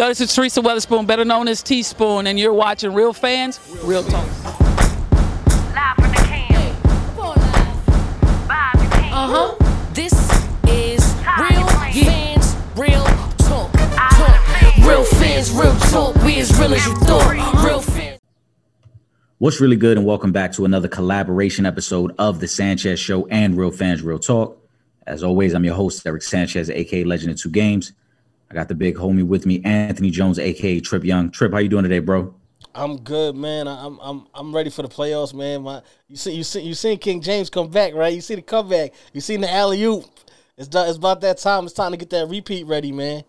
Yo, this is Teresa Weatherspoon, better known as Teaspoon, and you're watching Real Fans, Real Talk. Uh huh. This is Real Fans, Real Talk. Talk. Real fans, real talk. We as real as you thought. Real fans. What's really good, and welcome back to another collaboration episode of The Sanchez Show and Real Fans Real Talk. As always, I'm your host, Eric Sanchez, aka Legend of Two Games. I got the big homie with me, Anthony Jones, aka Trip Yung. Trip, how you doing today, bro? I'm good, man. I'm I'm I'm ready for the playoffs, man. My you see you see you seen King James come back, right? You see the comeback. You seen the alley oop. It's done, it's about that time. It's time to get that repeat ready, man.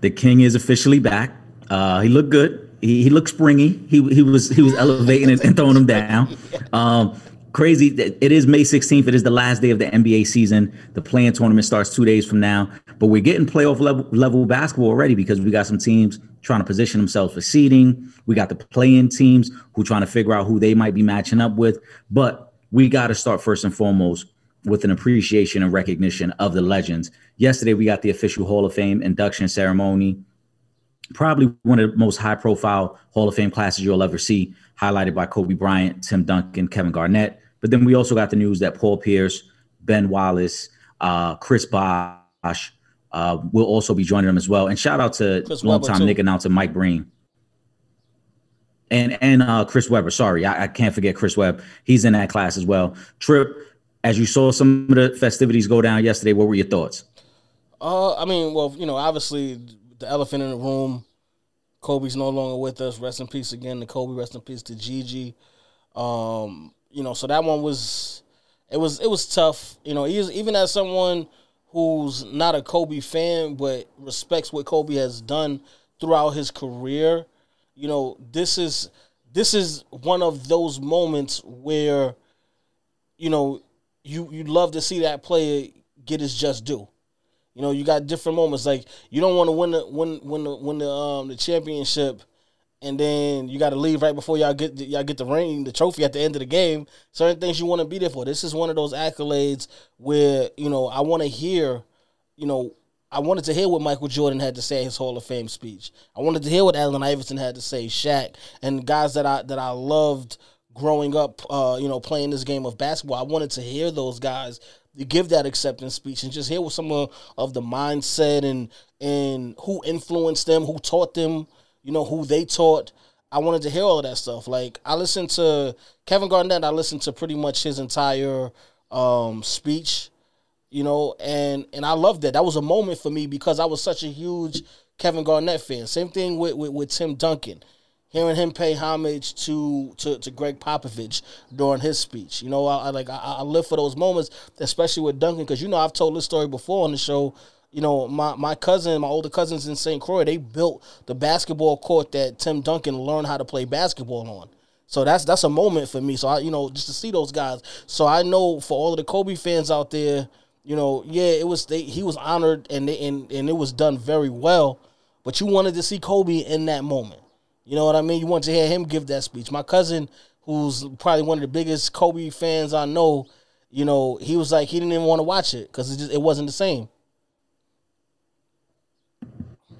The King is officially back. Uh, he looked good. He, he looked springy. He he was he was elevating and, and throwing him down. Um, crazy. It is May 16th. It is the last day of the NBA season. The play-in tournament starts two days from now. But we're getting playoff level, level basketball already because we got some teams trying to position themselves for seeding. We got the play-in teams who trying to figure out who they might be matching up with. But we got to start first and foremost with an appreciation and recognition of the legends. Yesterday, we got the official Hall of Fame induction ceremony. Probably one of the most high profile Hall of Fame classes you'll ever see, highlighted by Kobe Bryant, Tim Duncan, Kevin Garnett. But then we also got the news that Paul Pierce, Ben Wallace, uh, Chris Bosh uh, will also be joining them as well. And shout out to Chris longtime. Knick announcer Mike Breen. And and uh, Chris Webber, sorry, I, I can't forget Chris Webb. He's in that class as well. Trip, as you saw some of the festivities go down yesterday, what were your thoughts? Uh, I mean, well, you know, obviously the elephant in the room. Kobe's no longer with us. Rest in peace again to Kobe. Rest in peace to Gigi. Um, you know, so that one was it was it was tough. You know, even as someone who's not a Kobe fan but respects what Kobe has done throughout his career. You know, this is this is one of those moments where, you know, you you love to see that player get his just due. You know, you got different moments. Like you don't want to win the win win the win the um the championship, and then you got to leave right before y'all get y'all get the ring, the trophy at the end of the game. Certain things you want to be there for. This is one of those accolades where you know I want to hear, you know. I wanted to hear what Michael Jordan had to say his Hall of Fame speech. I wanted to hear what Allen Iverson had to say, Shaq, and guys that I that I loved growing up, uh, you know, playing this game of basketball. I wanted to hear those guys give that acceptance speech and just hear what some of, of the mindset and and who influenced them, who taught them, you know, who they taught. I wanted to hear all that stuff. Like I listened to Kevin Garnett. I listened to pretty much his entire um, speech, you know, and and I loved that. That was a moment for me because I was such a huge Kevin Garnett fan. Same thing with with, with Tim Duncan hearing him pay homage to to, to Gregg Popovich during his speech. You know, I, I like I, I live for those moments, especially with Duncan, because you know I've told this story before on the show. You know, my my cousin, my older cousins in St. Croix, they built the basketball court that Tim Duncan learned how to play basketball on. So that's that's a moment for me. So I, you know, just to see those guys. So I know for all of the Kobe fans out there, you know, yeah, it was they, he was honored and they, and and it was done very well. But you wanted to see Kobe in that moment. You know what I mean? You want to hear him give that speech. My cousin, who's probably one of the biggest Kobe fans I know, you know, he was like he didn't even want to watch it because it just it wasn't the same.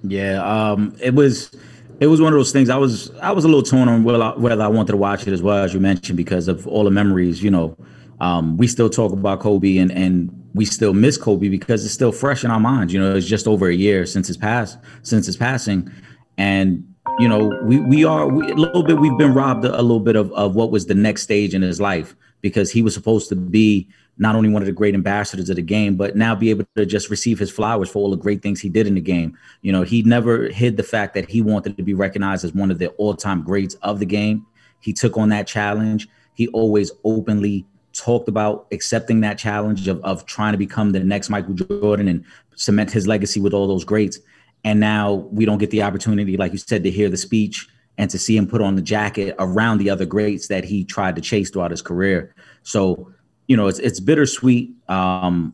Yeah, um, it was it was one of those things. I was I was a little torn on whether I, whether I wanted to watch it as well as you mentioned because of all the memories. You know, um, we still talk about Kobe and and we still miss Kobe because it's still fresh in our minds. You know, it's just over a year since his pass since his passing, and you know we we are we, a little bit we've been robbed a, a little bit of of what was the next stage in his life because he was supposed to be not only one of the great ambassadors of the game, but now be able to just receive his flowers for all the great things he did in the game. You know, he never hid the fact that he wanted to be recognized as one of the all-time greats of the game. He took on that challenge. He always openly talked about accepting that challenge of, of trying to become the next Michael Jordan and cement his legacy with all those greats. And now we don't get the opportunity, like you said, to hear the speech and to see him put on the jacket around the other greats that he tried to chase throughout his career. So, you know, it's it's bittersweet. Um,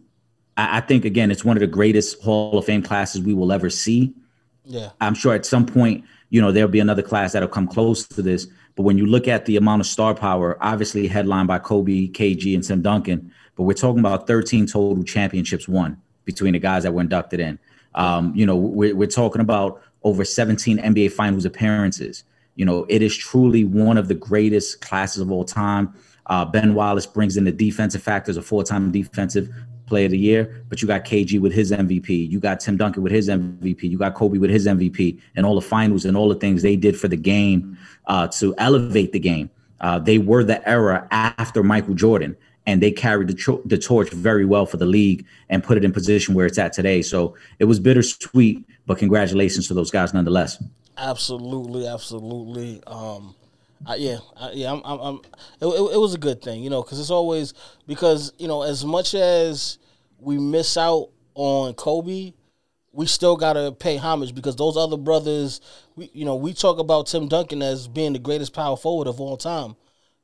I, I think again, it's one of the greatest Hall of Fame classes we will ever see. Yeah. I'm sure at some point, you know, there'll be another class that'll come close to this. But when you look at the amount of star power, obviously headlined by Kobe, KG, and Tim Duncan, but we're talking about 13 total championships won between the guys that were inducted in. Um, you know, we're, we're talking about over 17 NBA Finals appearances. You know, it is truly one of the greatest classes of all time. Uh, ben Wallace brings in the defensive factors, a four-time defensive player of the year, but you got KG with his MVP, you got Tim Duncan with his MVP, you got Kobe with his MVP, and all the finals and all the things they did for the game uh, to elevate the game. Uh, they were the era after Michael Jordan, and they carried the, the torch very well for the league and put it in position where it's at today. So it was bittersweet, but congratulations to those guys nonetheless. Absolutely, absolutely. Um, I, yeah, I, yeah. I'm, I'm, I'm it, it, was a good thing, you know, because it's always because you know as much as we miss out on Kobe, we still gotta pay homage because those other brothers, we you know, we talk about Tim Duncan as being the greatest power forward of all time.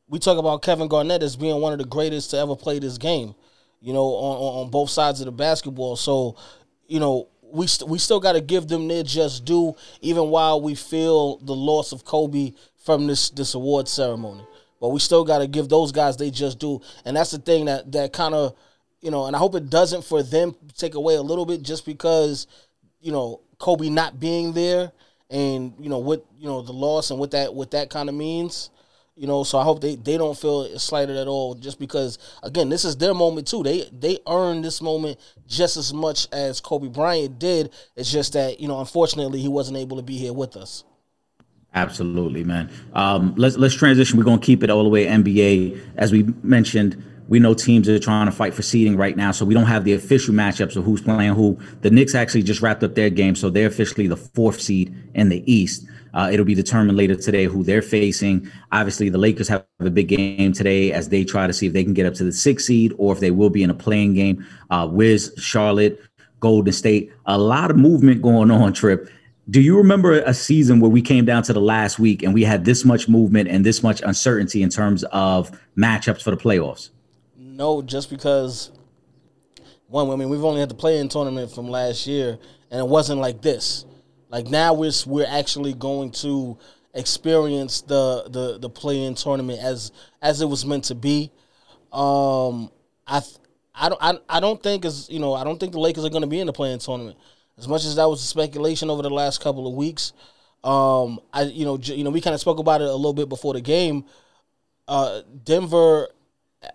We talk about Kevin Garnett as being one of the greatest to ever play this game. You know, on on both sides of the basketball. So, you know, we st- we still got to give them their just due, even while we feel the loss of Kobe from this this award ceremony. But we still got to give those guys they just do, and that's the thing that that kind of you know, and I hope it doesn't for them take away a little bit just because you know Kobe not being there and you know what you know the loss and what that what that kind of means. You know, so I hope they, they don't feel slighted at all just because again, this is their moment too. They they earned this moment just as much as Kobe Bryant did. It's just that, you know, unfortunately he wasn't able to be here with us. Absolutely, man. Um, let's let's transition. We're gonna keep it all the way NBA. As we mentioned, we know teams are trying to fight for seeding right now, so we don't have the official matchups of who's playing who. The Knicks actually just wrapped up their game, so they're officially the fourth seed in the East. Uh, it'll be determined later today who they're facing. Obviously, the Lakers have a big game today as they try to see if they can get up to the sixth seed or if they will be in a play-in game. Uh, Wiz, Charlotte, Golden State, a lot of movement going on, Trip. Do you remember a season where we came down to the last week and we had this much movement and this much uncertainty in terms of matchups for the playoffs? No, just because one, I mean, we've only had the play-in tournament from last year, and it wasn't like this. Like now, we're we're actually going to experience the the the play-in tournament as as it was meant to be. Um, I I don't I, I don't think as you know I don't think the Lakers are going to be in the play-in tournament as much as that was a speculation over the last couple of weeks. Um, I you know you know we kind of spoke about it a little bit before the game. Uh, Denver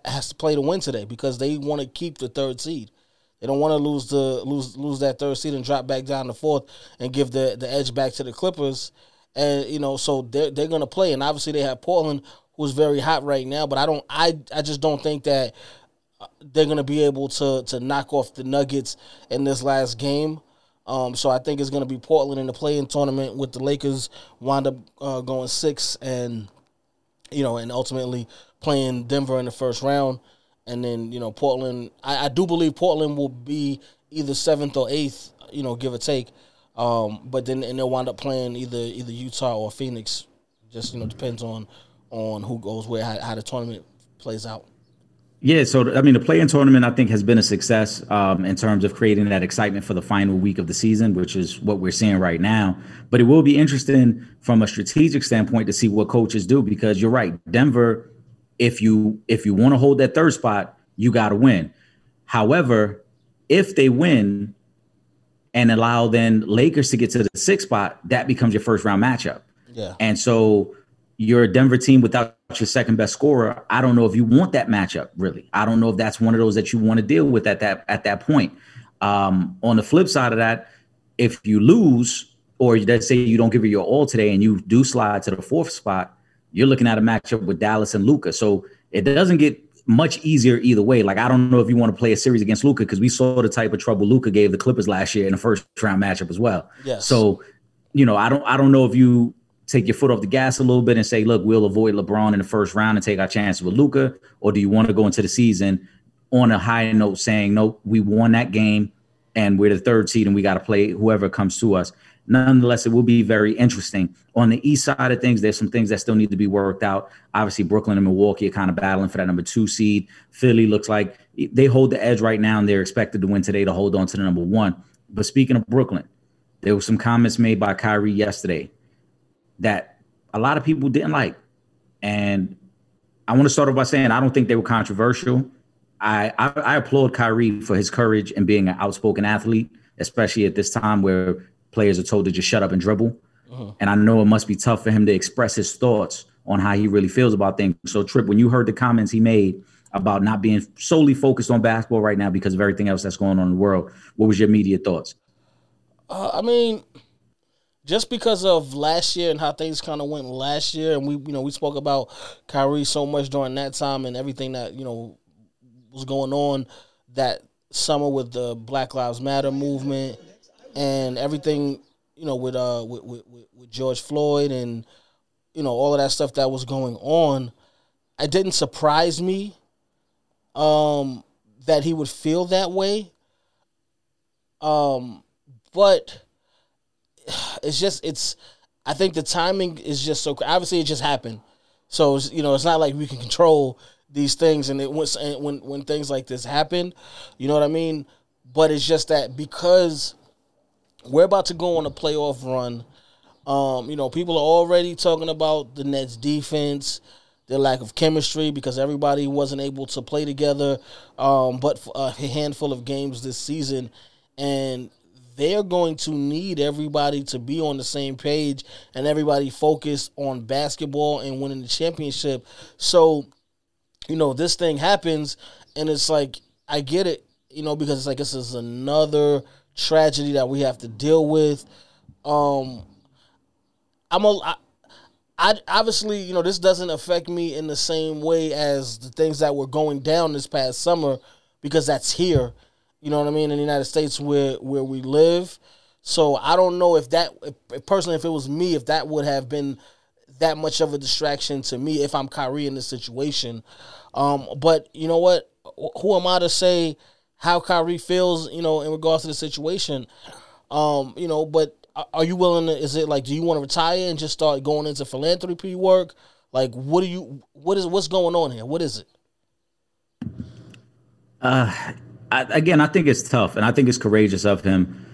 has to play to win today because they want to keep the third seed. They don't want to lose the lose lose that third seed and drop back down to fourth and give the the edge back to the Clippers. And you know, so they're they're gonna play. And obviously they have Portland, who's very hot right now. But I don't I I just don't think that uh, they're gonna be able to to knock off the Nuggets in this last game. Um, so I think it's going to be Portland in the play-in tournament with the Lakers wind up uh, going six and you know and ultimately playing Denver in the first round, and then you know Portland. I, I do believe Portland will be either seventh or eighth, you know, give or take. Um, but then and they'll wind up playing either either Utah or Phoenix. Just you know depends on on who goes where, how, how the tournament plays out. Yeah, so I mean, the play-in tournament I think has been a success um, in terms of creating that excitement for the final week of the season, which is what we're seeing right now. But it will be interesting from a strategic standpoint to see what coaches do because you're right, Denver. If you if you want to hold that third spot, you got to win. However, if they win and allow then Lakers to get to the sixth spot, that becomes your first round matchup. Yeah, and so you're a Denver team without your second best scorer. I don't know if you want that matchup really. I don't know if that's one of those that you want to deal with at that at that point. Um, on the flip side of that, if you lose or let's say you don't give it your all today and you do slide to the fourth spot, you're looking at a matchup with Dallas and Luka. So it doesn't get much easier either way. Like I don't know if you want to play a series against Luka because we saw the type of trouble Luka gave the Clippers last year in the first round matchup as well. Yes. So, you know, I don't I don't know if you take your foot off the gas a little bit and say, look, we'll avoid LeBron in the first round and take our chances with Luka? Or do you want to go into the season on a high note saying, no, we won that game and we're the third seed and we got to play whoever comes to us? Nonetheless, it will be very interesting. On the east side of things, there's some things that still need to be worked out. Obviously, Brooklyn and Milwaukee are kind of battling for that number two seed. Philly looks like they hold the edge right now and they're expected to win today to hold on to the number one. But speaking of Brooklyn, there were some comments made by Kyrie yesterday that a lot of people didn't like. And I want to start off by saying I don't think they were controversial. I, I, I applaud Kyrie for his courage and being an outspoken athlete, especially at this time where players are told to just shut up and dribble. And I know it must be tough for him to express his thoughts on how he really feels about things. So, Trip, when you heard the comments he made about not being solely focused on basketball right now because of everything else that's going on in the world, what was your immediate thoughts? Uh, I mean, just because of last year and how things kind of went last year, and we you know we spoke about Kyrie so much during that time and everything that you know was going on that summer with the Black Lives Matter movement and everything you know with uh with, with, with- George Floyd and you know all of that stuff that was going on. It didn't surprise me um that he would feel that way. Um but it's just it's I think the timing is just so obviously it just happened. So you know it's not like we can control these things and it and when when things like this happen, you know what I mean? But it's just that because we're about to go on a playoff run. Um, you know, people are already talking about the Nets defense, their lack of chemistry because everybody wasn't able to play together, um, but a handful of games this season, and they're going to need everybody to be on the same page and everybody focused on basketball and winning the championship. So, you know, this thing happens, and it's like I get it, you know, because it's like this is another tragedy that we have to deal with. Um, I'm a, I, I obviously, you know, this doesn't affect me in the same way as the things that were going down this past summer because that's here. You know what I mean in the United States where where we live. So I don't know if that if, personally if it was me if that would have been that much of a distraction to me if I'm Kyrie in this situation. Um, but you know what? Who am I to say how Kyrie feels? You know, in regards to the situation. Um, you know, but are- you willing to? Is it like, do you want to retire and just start going into philanthropy work? Like, what do you? What is what's going on here? What is it? I, again, I think it's tough, and I think it's courageous of him.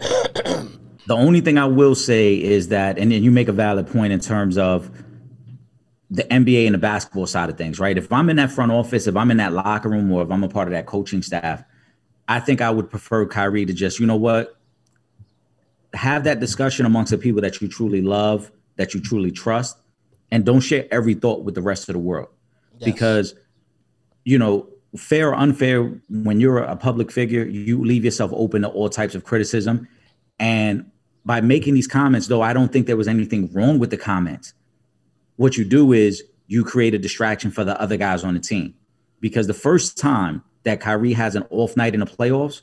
the only thing I will say is that, and then you make a valid point in terms of the NBA and the basketball side of things, right? If I'm in that front office, if I'm in that locker room, or if I'm a part of that coaching staff, I think I would prefer Kyrie to just, you know what, have that discussion amongst the people that you truly love, that you truly trust, and don't share every thought with the rest of the world. Because, you know, fair or unfair, when you're a public figure, you leave yourself open to all types of criticism. And by making these comments, though I don't think there was anything wrong with the comments, what you do is you create a distraction for the other guys on the team. Because the first time that Kyrie has an off night in the playoffs,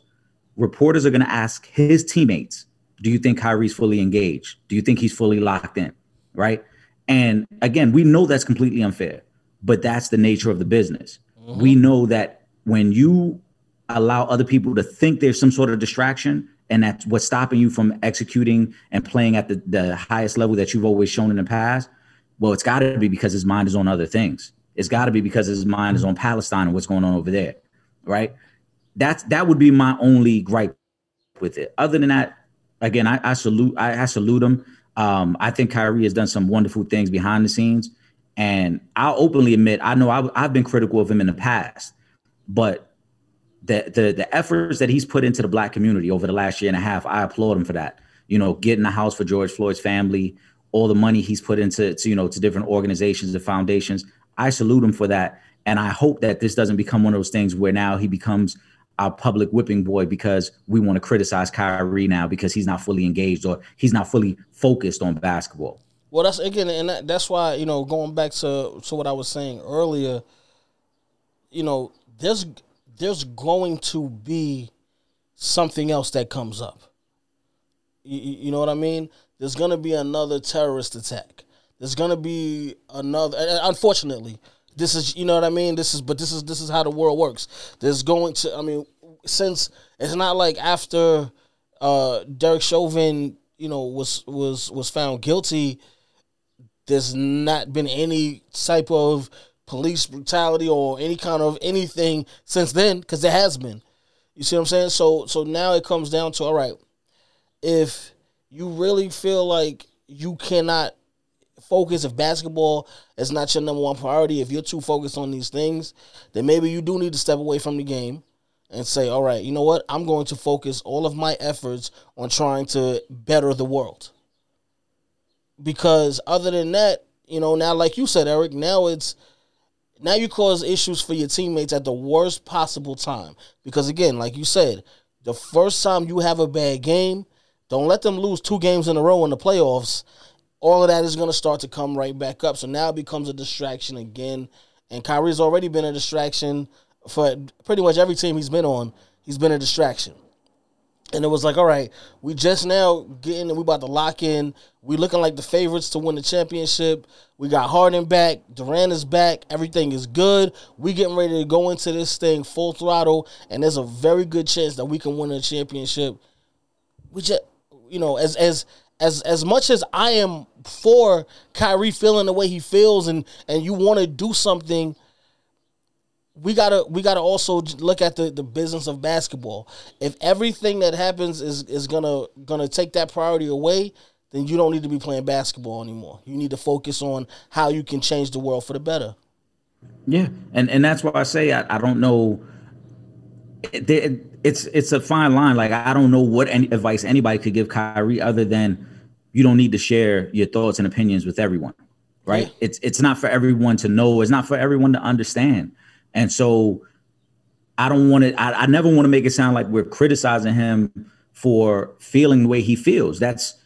reporters are going to ask his teammates, do you think Kyrie's fully engaged? Do you think he's fully locked in? Right. And again, we know that's completely unfair, but that's the nature of the business. We know that when you allow other people to think there's some sort of distraction and that's what's stopping you from executing and playing at the, the highest level that you've always shown in the past, well, it's got to be because his mind is on other things. It's got to be because his mind is on Palestine and what's going on over there, right? That's that would be my only gripe with it. Other than that, again, I, I salute I, I salute him. Um, I think Kyrie has done some wonderful things behind the scenes, and I'll openly admit I know I, I've been critical of him in the past, but the the the efforts that he's put into the black community over the last year and a half, I applaud him for that. You know, getting a house for George Floyd's family, all the money he's put into to, you know to different organizations and foundations. I salute him for that, and I hope that this doesn't become one of those things where now he becomes our public whipping boy because we want to criticize Kyrie now because he's not fully engaged or he's not fully focused on basketball. Well, that's again, and that, that's why you know going back to to what I was saying earlier. You know, there's there's going to be something else that comes up. You, you know what I mean? There's gonna be another terrorist attack. There's gonna be another. Unfortunately, this is you know what I mean. This is but this is this is how the world works. There's going to. I mean, since it's not like after uh Derek Chauvin, you know, was was was found guilty there's not been any type of police brutality or any kind of anything since then because there has been you see what i'm saying so so now it comes down to all right if you really feel like you cannot focus if basketball is not your number one priority if you're too focused on these things then maybe you do need to step away from the game and say, all right, you know what? I'm going to focus all of my efforts on trying to better the world. Because other than that, you know, now like you said, Eric, now it's now you cause issues for your teammates at the worst possible time. Because again, like you said, the first time you have a bad game, don't let them lose two games in a row in the playoffs. All of that is going to start to come right back up. So now it becomes a distraction again. And Kyrie's already been a distraction for pretty much every team he's been on. He's been a distraction. And it was like, all right, we just now getting, we about to lock in. We looking like the favorites to win the championship. We got Harden back, Durant is back. Everything is good. We getting ready to go into this thing full throttle, and there's a very good chance that we can win the championship. We just, you know, as as as as much as I am for Kyrie feeling the way he feels, and and you want to do something we gotta we gotta also look at the, the business of basketball. If everything that happens is is gonna gonna take that priority away, then you don't need to be playing basketball anymore. You need to focus on how you can change the world for the better. Yeah, and and that's why I say I, I don't know. It, it, it's it's a fine line. Like I don't know what any advice anybody could give Kyrie other than you don't need to share your thoughts and opinions with everyone, right? Yeah. It's it's not for everyone to know. It's not for everyone to understand. And so I don't want to, I, I never want to make it sound like we're criticizing him for feeling the way he feels. That's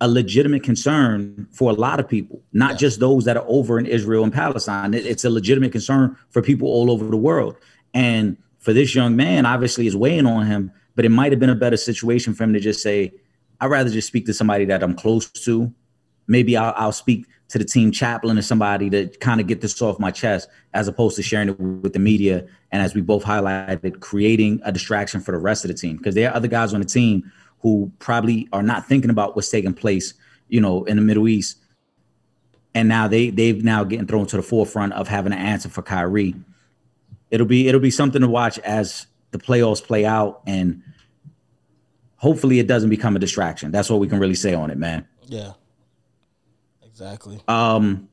a legitimate concern for a lot of people, not yeah. just those that are over in Israel and Palestine. It, it's a legitimate concern for people all over the world. And for this young man, obviously, is weighing on him, but it might have been a better situation for him to just say, I'd rather just speak to somebody that I'm close to. Maybe I'll, I'll speak to the team chaplain or somebody to kind of get this off my chest as opposed to sharing it with the media and as we both highlighted creating a distraction for the rest of the team. Because there are other guys on the team who probably are not thinking about what's taking place you know in the middle east. And now they they've now getting thrown to the forefront of having an answer for Kyrie. It'll be it'll be something to watch as the playoffs play out and hopefully it doesn't become a distraction. That's what we can really say on it man. Yeah Exactly. Um,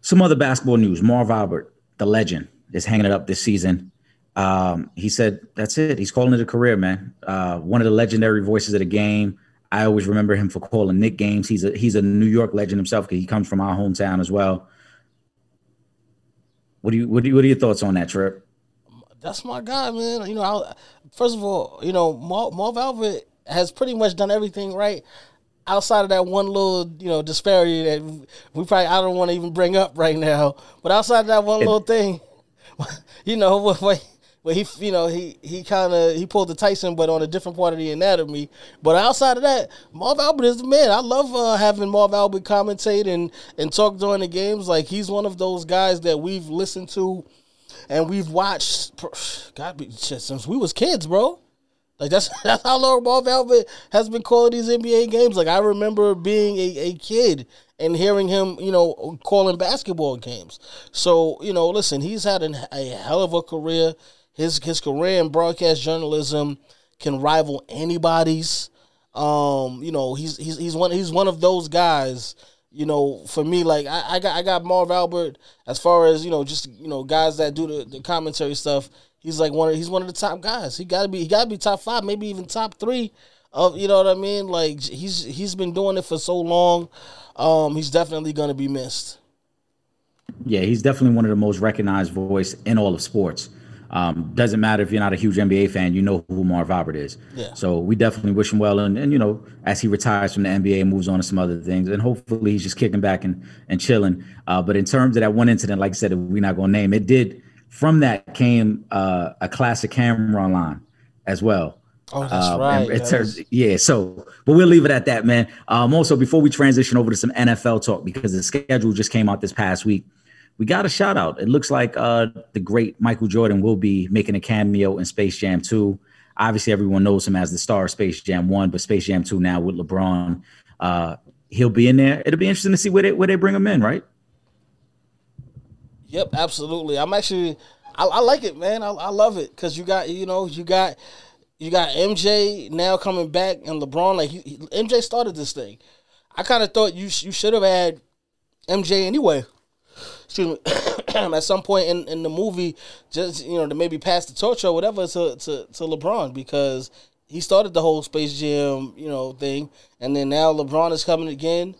some other basketball news. Marv Albert, the legend, is hanging it up this season. Um, he said, "That's it. He's calling it a career, man. Uh, one of the legendary voices of the game. I always remember him for calling Knick games. He's a he's a New York legend himself because he comes from our hometown as well. What do you what do you, what are your thoughts on that trip? That's my guy, man. You know, I, first of all, you know, Marv, Marv Albert has pretty much done everything right outside of that one little, you know, disparity that we probably I don't want to even bring up right now, but outside of that one little thing, you know, where he, you know, he he kind of he pulled the Tyson, but on a different part of the anatomy. But outside of that, Marv Albert is the man. I love uh, having Marv Albert commentate and and talk during the games. Like he's one of those guys that we've listened to and we've watched. God, since we was kids, bro. Like that's that's how long Marv Albert has been calling these NBA games. Like I remember being a, a kid and hearing him, you know, calling basketball games. So you know, listen, he's had an, a hell of a career. His his career in broadcast journalism can rival anybody's. Um, you know, he's he's he's one he's one of those guys. You know, for me, like I, I got I got Marv Albert as far as you know, just you know, guys that do the, the commentary stuff he's like one of he's one of the top guys. He got to be he got to be top five, maybe even top three. Of you know what I mean? Like he's he's been doing it for so long. Um, he's definitely going to be missed. Yeah, he's definitely one of the most recognized voice in all of sports. Um, doesn't matter if you're not a huge NBA fan, you know who Marv Albert is. Yeah. So we definitely wish him well, and, and you know, as he retires from the NBA and moves on to some other things, and hopefully he's just kicking back and and chilling. Uh, but in terms of that one incident, like I said, we're not going to name it, did from that came uh, a classic camera line as well. Oh, that's um, right. Yes. Yeah. So, but we'll leave it at that, man. Um, also, before we transition over to some NFL talk, because the schedule just came out this past week, we got a shout out. It looks like uh, the great Michael Jordan will be making a cameo in Space Jam 2. Obviously, everyone knows him as the star of Space Jam 1, but Space Jam 2 now with LeBron. Uh, he'll be in there. It'll be interesting to see where they, where they bring him in, right? Yep, absolutely. I'm actually, I, I like it, man. I, I love it because you got, you know, you got, you got MJ now coming back and LeBron. Like he, he, MJ started this thing. I kind of thought you you should have had MJ anyway. excuse me, at some point in, in the movie, just you know, to maybe pass the torch or whatever to, to to LeBron because he started the whole Space Jam, you know, thing, and then now LeBron is coming again.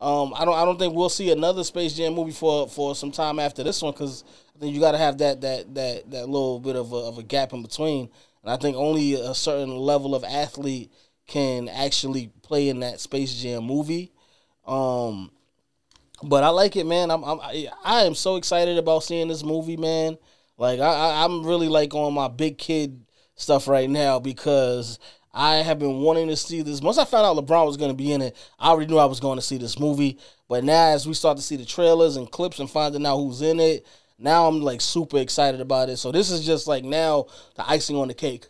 Um, I don't I don't think we'll see another Space Jam movie for for some time after this one because I think you got to have that that that that little bit of a, of a gap in between, and I think only a certain level of athlete can actually play in that Space Jam movie. Um, but I like it, man. I'm, I'm I am so excited about seeing this movie, man. Like I, I'm really like on my big kid stuff right now because I have been wanting to see this. Once I found out LeBron was going to be in it, I already knew I was going to see this movie. But now, as we start to see the trailers and clips and finding out who's in it, now I'm like super excited about it. So this is just like now the icing on the cake.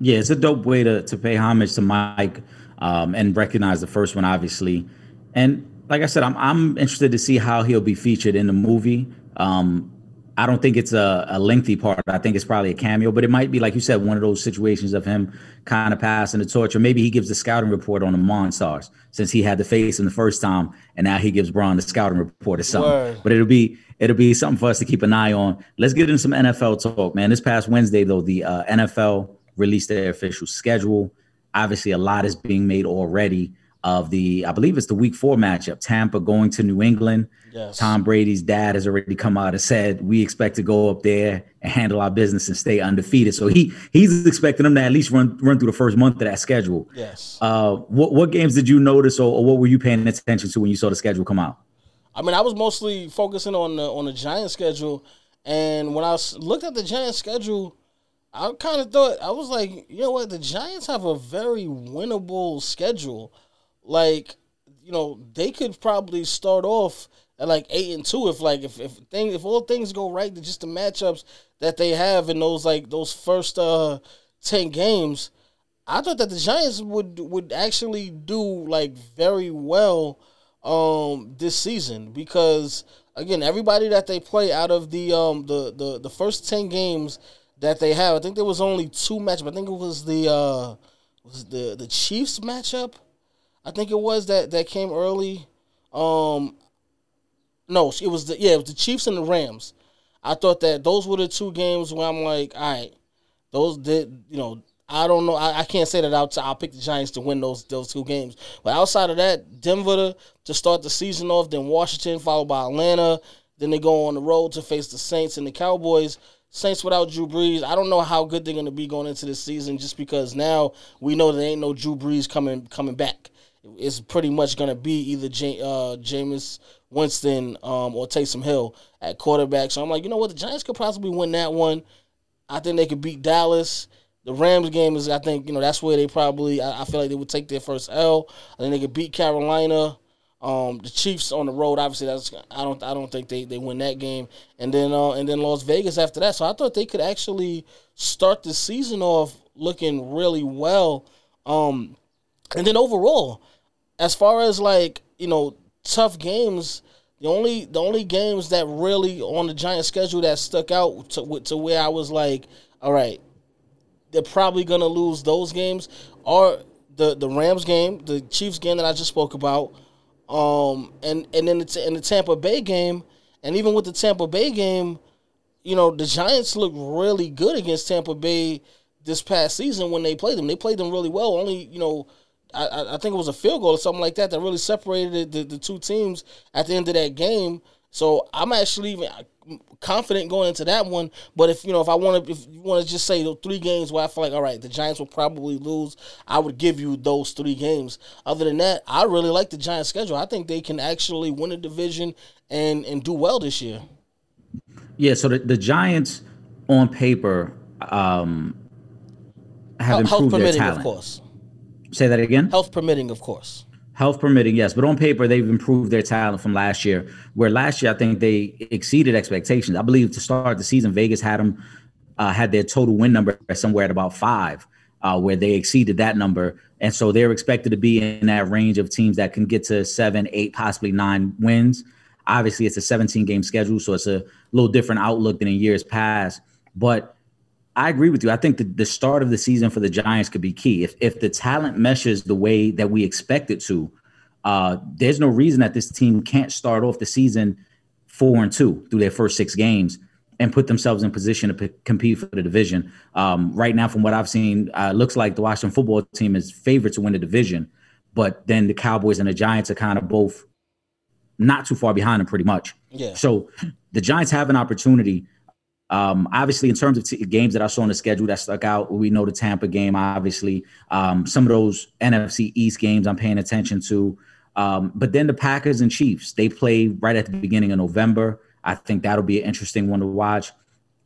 Yeah, it's a dope way to to pay homage to Mike um, and recognize the first one, obviously. And like I said, I'm I'm interested to see how he'll be featured in the movie. Um, I don't think it's a, a, lengthy part. I think it's probably a cameo, but it might be like you said, one of those situations of him kind of passing the torch, or maybe he gives the scouting report on the Monstars since he had to face him the first time, and now he gives Bron the scouting report or something. Word. But it'll be it'll be something for us to keep an eye on. Let's get into some NFL talk, man. This past Wednesday, though, the uh, NFL released their official schedule. Obviously, a lot is being made already of the, I believe it's the week four matchup, Tampa going to New England. Yes. Tom Brady's dad has already come out and said we expect to go up there and handle our business and stay undefeated. So he he's expecting them to at least run run through the first month of that schedule. Yes. Uh, what what games did you notice, or, or what were you paying attention to when you saw the schedule come out? I mean, I was mostly focusing on the on the Giants schedule, and when I was, looked at the Giants schedule, I kind of thought I was like, you know what, the Giants have a very winnable schedule. Like, you know, they could probably start off at like eight and two if like if if things if all things go right, just the matchups that they have in those like those first uh ten games. I thought that the Giants would would actually do like very well um this season because again everybody that they play out of the um the the, the first 10 games that they have I think there was only two matchups I think it was the uh was the the Chiefs matchup I think it was that that came early. Um, no, it was the yeah, it was the Chiefs and the Rams. I thought that those were the two games where I'm like, all right, those did you know. I don't know. I, I can't say that I'll, t- I'll pick the Giants to win those those two games. But outside of that, Denver to, to start the season off, then Washington followed by Atlanta. Then they go on the road to face the Saints and the Cowboys. Saints without Drew Brees, I don't know how good they're going to be going into this season, just because now we know there ain't no Drew Brees coming coming back it's pretty much going to be either J- uh, Jameis Winston um, or Taysom Hill at quarterback. So I'm like, you know what? The Giants could possibly win that one. I think they could beat Dallas. The Rams game is, I think, you know, that's where they probably, I, I feel like they would take their first L. I think they could beat Carolina. Um, the Chiefs on the road, obviously, that's I don't I don't think they, they win that game, and then uh, and then Las Vegas after that. So I thought they could actually start the season off looking really well. Um, and then overall, as far as like you know tough games, the only the only games that really on the Giant schedule that stuck out to to where I was like, all right, they're probably gonna lose those games are the the Rams game, the Chiefs game that I just spoke about, um, and and then the, in the Tampa Bay game, and even with the Tampa Bay game, you know the Giants looked really good against Tampa Bay this past season when they played them. They played them really well. Only you know I, I think it was a field goal or something like that that really separated the, the two teams at the end of that game. So I'm actually even confident going into that one. But if you know, if I want to, if you want to just say the three games where I feel like, all right, the Giants will probably lose, I would give you those three games. Other than that, I really like the Giants' schedule. I think they can actually win a division and and do well this year. Yeah. So the, the Giants, on paper, um, have improved their talent. of course. Say that again. Health permitting, of course. Health permitting, yes, but on paper they've improved their talent from last year. Where last year I think they exceeded expectations. I believe to start the season, Vegas had them uh, had their total win number somewhere at about five, uh, where they exceeded that number, and so they're expected to be in that range of teams that can get to seven, eight, possibly nine wins. Obviously, it's a 17 game schedule, so it's a little different outlook than in years past. But I agree with you. I think the, the start of the season for the Giants could be key. If if the talent meshes the way that we expect it to, uh, there's no reason that this team can't start off the season four and two through their first six games and put themselves in position to p- compete for the division. Um, right now, from what I've seen, uh, looks like the Washington football team is favored to win the division, but then the Cowboys and the Giants are kind of both not too far behind them, pretty much. Yeah. So the Giants have an opportunity. Um, obviously, in terms of t- games that I saw on the schedule that stuck out, we know the Tampa game. Obviously, um, some of those NFC East games I'm paying attention to. Um, but then the Packers and Chiefs, they play right at the beginning of November. I think that'll be an interesting one to watch.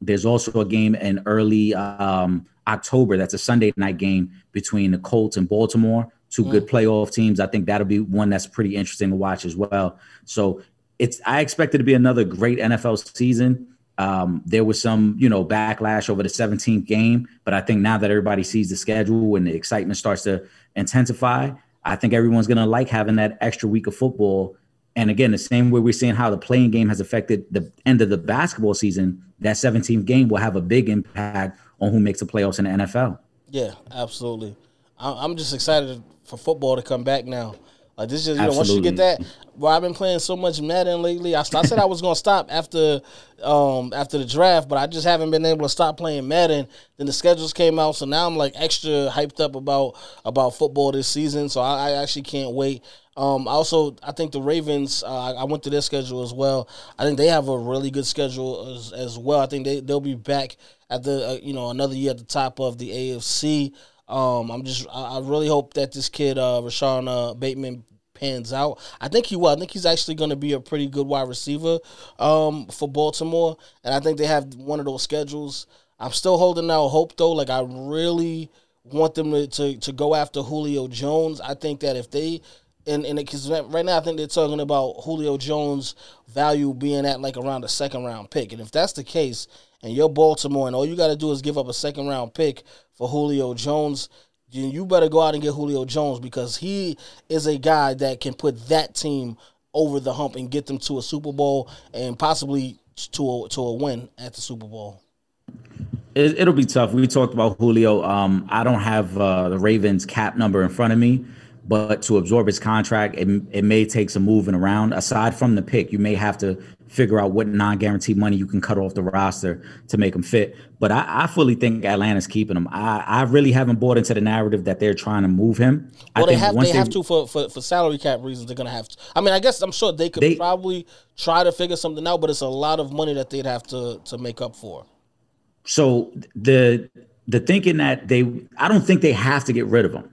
There's also a game in early um, October. That's a Sunday night game between the Colts and Baltimore, two good playoff teams. I think that'll be one that's pretty interesting to watch as well. So it's I expect it to be another great NFL season. Um, there was some, you know, backlash over the 17th game, but I think now that everybody sees the schedule and the excitement starts to intensify, I think everyone's going to like having that extra week of football. And again, the same way we're seeing how the play-in game has affected the end of the basketball season, that 17th game will have a big impact on who makes the playoffs in the NFL. Yeah, absolutely. I'm just excited for football to come back now. Like this is you know once you get that. Well, I've been playing so much Madden lately. I, I said I was gonna stop after um after the draft, but I just haven't been able to stop playing Madden. Then the schedules came out, so now I'm like extra hyped up about about football this season. So I, I actually can't wait. Um, also, I think the Ravens. Uh, I- went through their schedule as well. I think they have a really good schedule as, as well. I think they they'll be back at the uh, you know another year at the top of the AFC. Um, I'm just I, I really hope that this kid uh, Rashawn uh, Bateman pans out. I think he will. I think he's actually going to be a pretty good wide receiver um, for Baltimore, and I think they have one of those schedules. I'm still holding out hope though. Like I really want them to, to, to go after Julio Jones. I think that if they and and because right now I think they're talking about Julio Jones' value being at like around a second round pick, and if that's the case, and you're Baltimore, and all you got to do is give up a second round pick for Julio Jones, you better go out and get Julio Jones because he is a guy that can put that team over the hump and get them to a Super Bowl and possibly to a, to a win at the Super Bowl. It, it'll be tough. We talked about Julio. Um, I don't have uh, the Ravens cap number in front of me, but to absorb his contract, it, it may take some moving around. Aside from the pick, you may have to figure out what non-guaranteed money you can cut off the roster to make them fit. But I, I fully think Atlanta's keeping him. I, I really haven't bought into the narrative that they're trying to move him. Well, I they think have once they have to for, for for salary cap reasons. They're gonna have to. I mean, I guess I'm sure they could They- probably try to figure something out, but it's a lot of money that they'd have to to make up for. so the the thinking that they I don't think they have to get rid of him.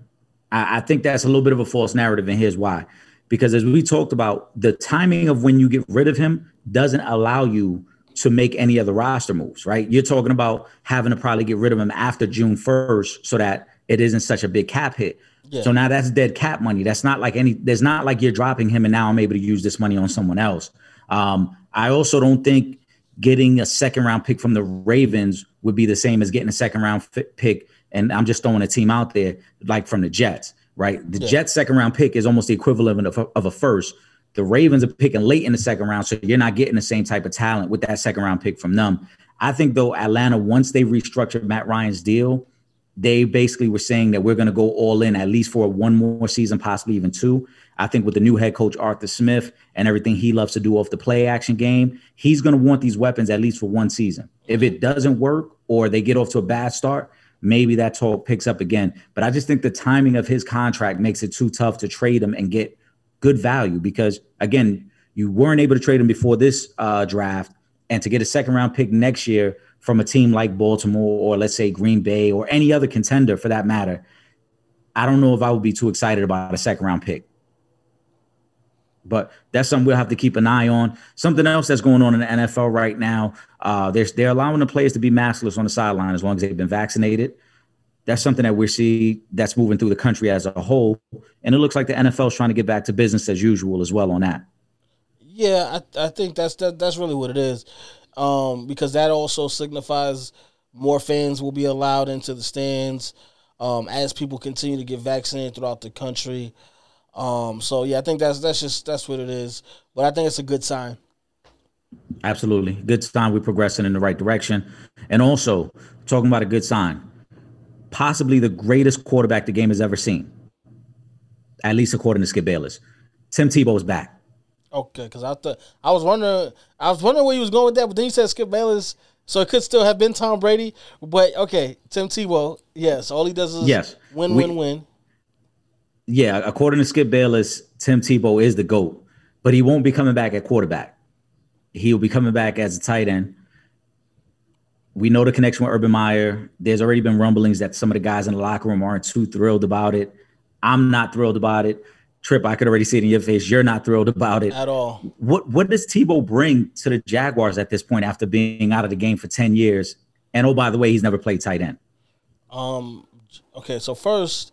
I, I think that's a little bit of a false narrative, and here's why. Because as we talked about, the timing of when you get rid of him doesn't allow you to make any other roster moves, right? You're talking about having to probably get rid of him after June 1st so that it isn't such a big cap hit. Yeah. So now that's dead cap money. That's not like any, there's not like you're dropping him and now I'm able to use this money on someone else. Um, I also don't think getting a second round pick from the Ravens would be the same as getting a second round pick. And I'm just throwing a team out there like from the Jets, right? The Jets second round pick is almost the equivalent of, of a first. The Ravens are picking late in the second round, so you're not getting the same type of talent with that second round pick from them. I think though Atlanta, once they restructured Matt Ryan's deal, they basically were saying that we're going to go all in at least for one more season, possibly even two. I think with the new head coach Arthur Smith and everything he loves to do off the play action game, he's going to want these weapons at least for one season. If it doesn't work or they get off to a bad start, maybe that talk picks up again. But I just think the timing of his contract makes it too tough to trade him and get good value because again, you weren't able to trade him before this uh, draft, and to get a second round pick next year from a team like Baltimore or let's say Green Bay or any other contender for that matter, I don't know if I would be too excited about a second round pick. But that's something we'll have to keep an eye on. Something else that's going on in the NFL right now, uh, they're, they're allowing the players to be maskless on the sideline as long as they've been vaccinated. That's something that we see that's moving through the country as a whole. And it looks like the NFL is trying to get back to business as usual as well on that. Yeah, I, I think that's that, that's really what it is, um, because that also signifies more fans will be allowed into the stands um, as people continue to get vaccinated throughout the country. Um, so yeah, I think that's that's just that's what it is. But I think it's a good sign. Absolutely. Good sign we're progressing in the right direction. And also, talking about a good sign, possibly the greatest quarterback the game has ever seen, at least according to Skip Bayless. Tim Tebow's back. Okay, because I thought I was wondering, I was wondering where you was going with that, but then you said Skip Bayless, so it could still have been Tom Brady. But okay, Tim Tebow, yes, all he does is Yes. win, We- win, win. Yeah, according to Skip Bayless, Tim Tebow is the GOAT, but he won't be coming back at quarterback. He'll be coming back as a tight end. We know the connection with Urban Meyer. There's already been rumblings that some of the guys in the locker room aren't too thrilled about it. I'm not thrilled about it. Trip, I could already see it in your face. You're not thrilled about it. at all. What what does Tebow bring to the Jaguars at this point after being out of the game for 10 years? And oh, by the way, he's never played tight end. Um. Okay, so first,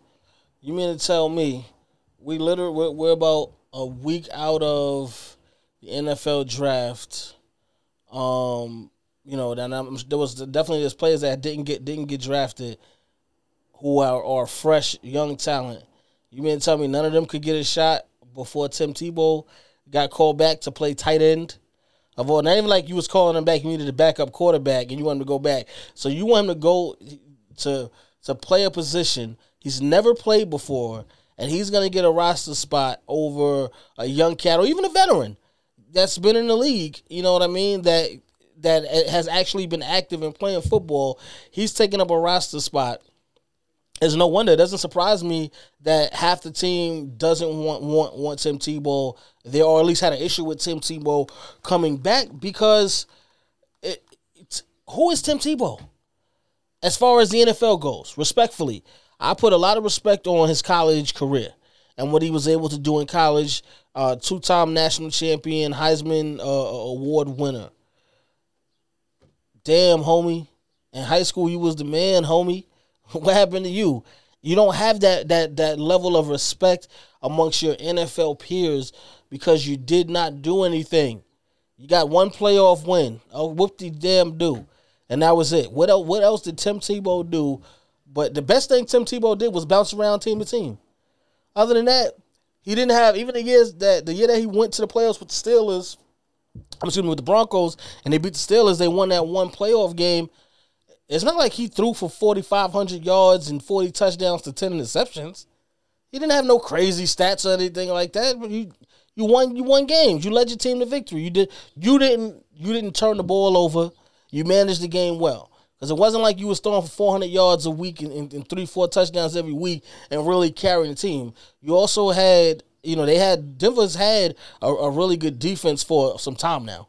you mean to tell me we literally we're, we're about a week out of the NFL draft? Um, you know, then I'm, there was definitely there's players that didn't get didn't get drafted who are, are fresh young talent. You mean to tell me none of them could get a shot before Tim Tebow got called back to play tight end? Of all, not even like you was calling him back. You needed a backup quarterback, and you want him to go back. So you want him to go to to play a position he's never played before, and he's gonna get a roster spot over a young cat or even a veteran that's been in the league. You know what I mean? That that has actually been active in playing football. He's taking up a roster spot. It's no wonder. It doesn't surprise me that half the team doesn't want want want Tim Tebow there, or at least had an issue with Tim Tebow coming back because it, who is Tim Tebow? As far as the NFL goes, respectfully, I put a lot of respect on his college career and what he was able to do in college. Uh, two-time national champion, Heisman uh, Award winner. Damn, homie. In high school, you was the man, homie. What happened to you? You don't have that that that level of respect amongst your NFL peers because you did not do anything. You got one playoff win. Oh, whoop de damn do, and that was it. What else? What else did Tim Tebow do? But the best thing Tim Tebow did was bounce around team to team. Other than that, he didn't have even the years that the year that he went to the playoffs with the Steelers. I'm me with the Broncos, and they beat the Steelers. They won that one playoff game. It's not like he threw for 4,500 yards and 40 touchdowns to 10 interceptions. He didn't have no crazy stats or anything like that. But you you won you won games. You led your team to victory. You did you didn't you didn't turn the ball over. You managed the game well. Because it wasn't like you was throwing for 400 yards a week and, and, and three, four touchdowns every week and really carrying the team. You also had, you know, they had, Denver's had a, a really good defense for some time now.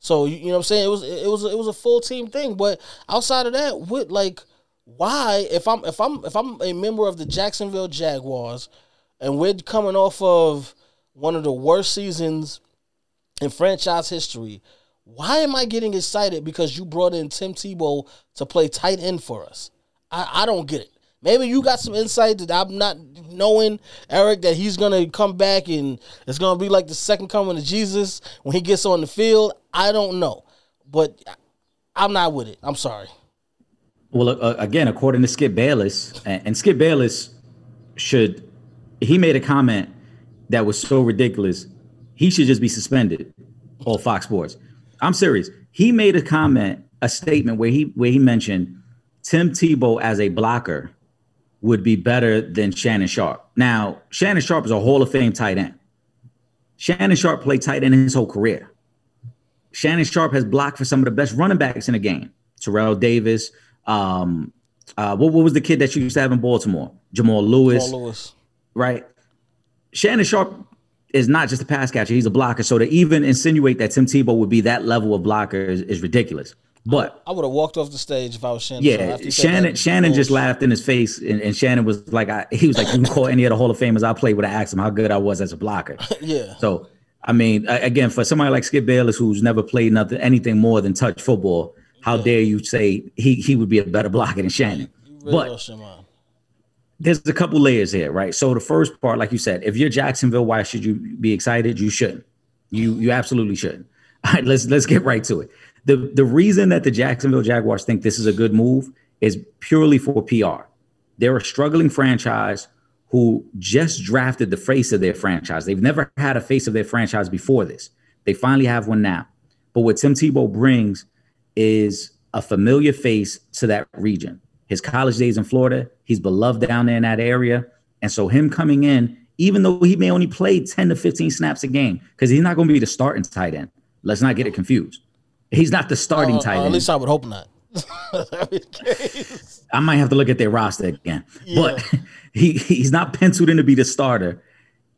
So you, you know what I'm saying? It was it was it was a full team thing. But outside of that, what like why if I'm if I'm if I'm a member of the Jacksonville Jaguars and we're coming off of one of the worst seasons in franchise history, why am I getting excited because you brought in Tim Tebow to play tight end for us? I, I don't get it. Maybe you got some insight that I'm not knowing, Eric, that he's gonna come back and it's gonna be like the second coming of Jesus when he gets on the field. I don't know, but I'm not with it. I'm sorry. Well, uh, again, according to Skip Bayless, and, and Skip Bayless should he made a comment that was so ridiculous, he should just be suspended All Fox Sports. I'm serious. He made a comment, a statement where he where he mentioned Tim Tebow as a blocker would be better than Shannon Sharpe. Now, Shannon Sharpe is a Hall of Fame tight end. Shannon Sharpe played tight end his whole career. Shannon Sharpe has blocked for some of the best running backs in the game. Terrell Davis. Um, uh, what, what was the kid that you used to have in Baltimore? Jamal Lewis, Paul Lewis. right? Shannon Sharpe is not just a pass catcher; he's a blocker. So to even insinuate that Tim Tebow would be that level of blocker is, is ridiculous. But I would have walked off the stage if I was Shannon. Yeah, he Shannon Shannon just laughed in his face, and, and Shannon was like, I, he was like, "You can call any of the Hall of Famers I played with." I asked him how good I was as a blocker. Yeah. So I mean, again, for somebody like Skip Bayless, who's never played nothing, anything more than touch football, how dare you say he he would be a better blocker than Shannon? You really But lost your mind. there's a couple layers here, right? So the first part, like you said, if you're Jacksonville, why should you be excited? You shouldn't. You you absolutely shouldn't. All right, let's let's get right to it. The the reason that the Jacksonville Jaguars think this is a good move is purely for PR. They're a struggling franchise who just drafted the face of their franchise. They've never had a face of their franchise before this. They finally have one now. But what Tim Tebow brings is a familiar face to that region. His college days in Florida, he's beloved down there in that area. And so him coming in, even though he may only play 10 to 15 snaps a game, because he's not going to be the starting tight end. Let's not get it confused. He's not the starting Uh, tight uh, end. at least I would hope not. I might have to look at their roster again. But he he's not penciled in to be the starter.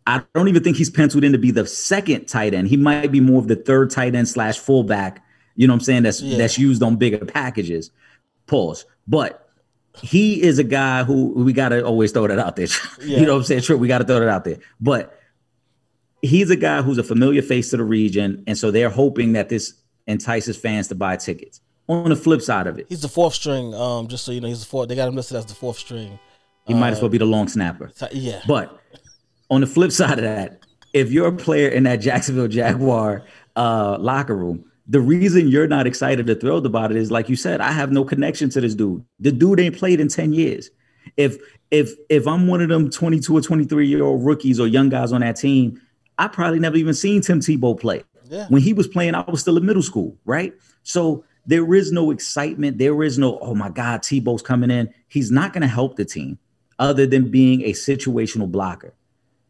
I don't even think he's penciled in to be the second tight end. He might be more of the third tight end slash fullback. You know what I'm saying? That's Yeah. that's used on bigger packages. Pause. But he is a guy who we gotta always throw that out there. Yeah. You know what I'm saying? True, we gotta throw that out there. But he's a guy who's a familiar face to the region, and so they're hoping that this entices fans to buy tickets. On the flip side of it, He's the fourth string. Um, just so you know, he's the fourth. They got him listed as the fourth string. he might as well be the long snapper. Yeah, But on the flip side of that, if you're a player in that Jacksonville Jaguar uh, locker room, the reason you're not excited or thrilled about it is, like you said, I have no connection to this dude. The dude ain't played in 10 years. If if if I'm one of them 22 or 23 year old rookies or young guys on that team, I probably never even seen Tim Tebow play. When he was playing, I was still in middle school, right? So there is no excitement. There is no, oh my God, Tebow's coming in. He's not going to help the team other than being a situational blocker.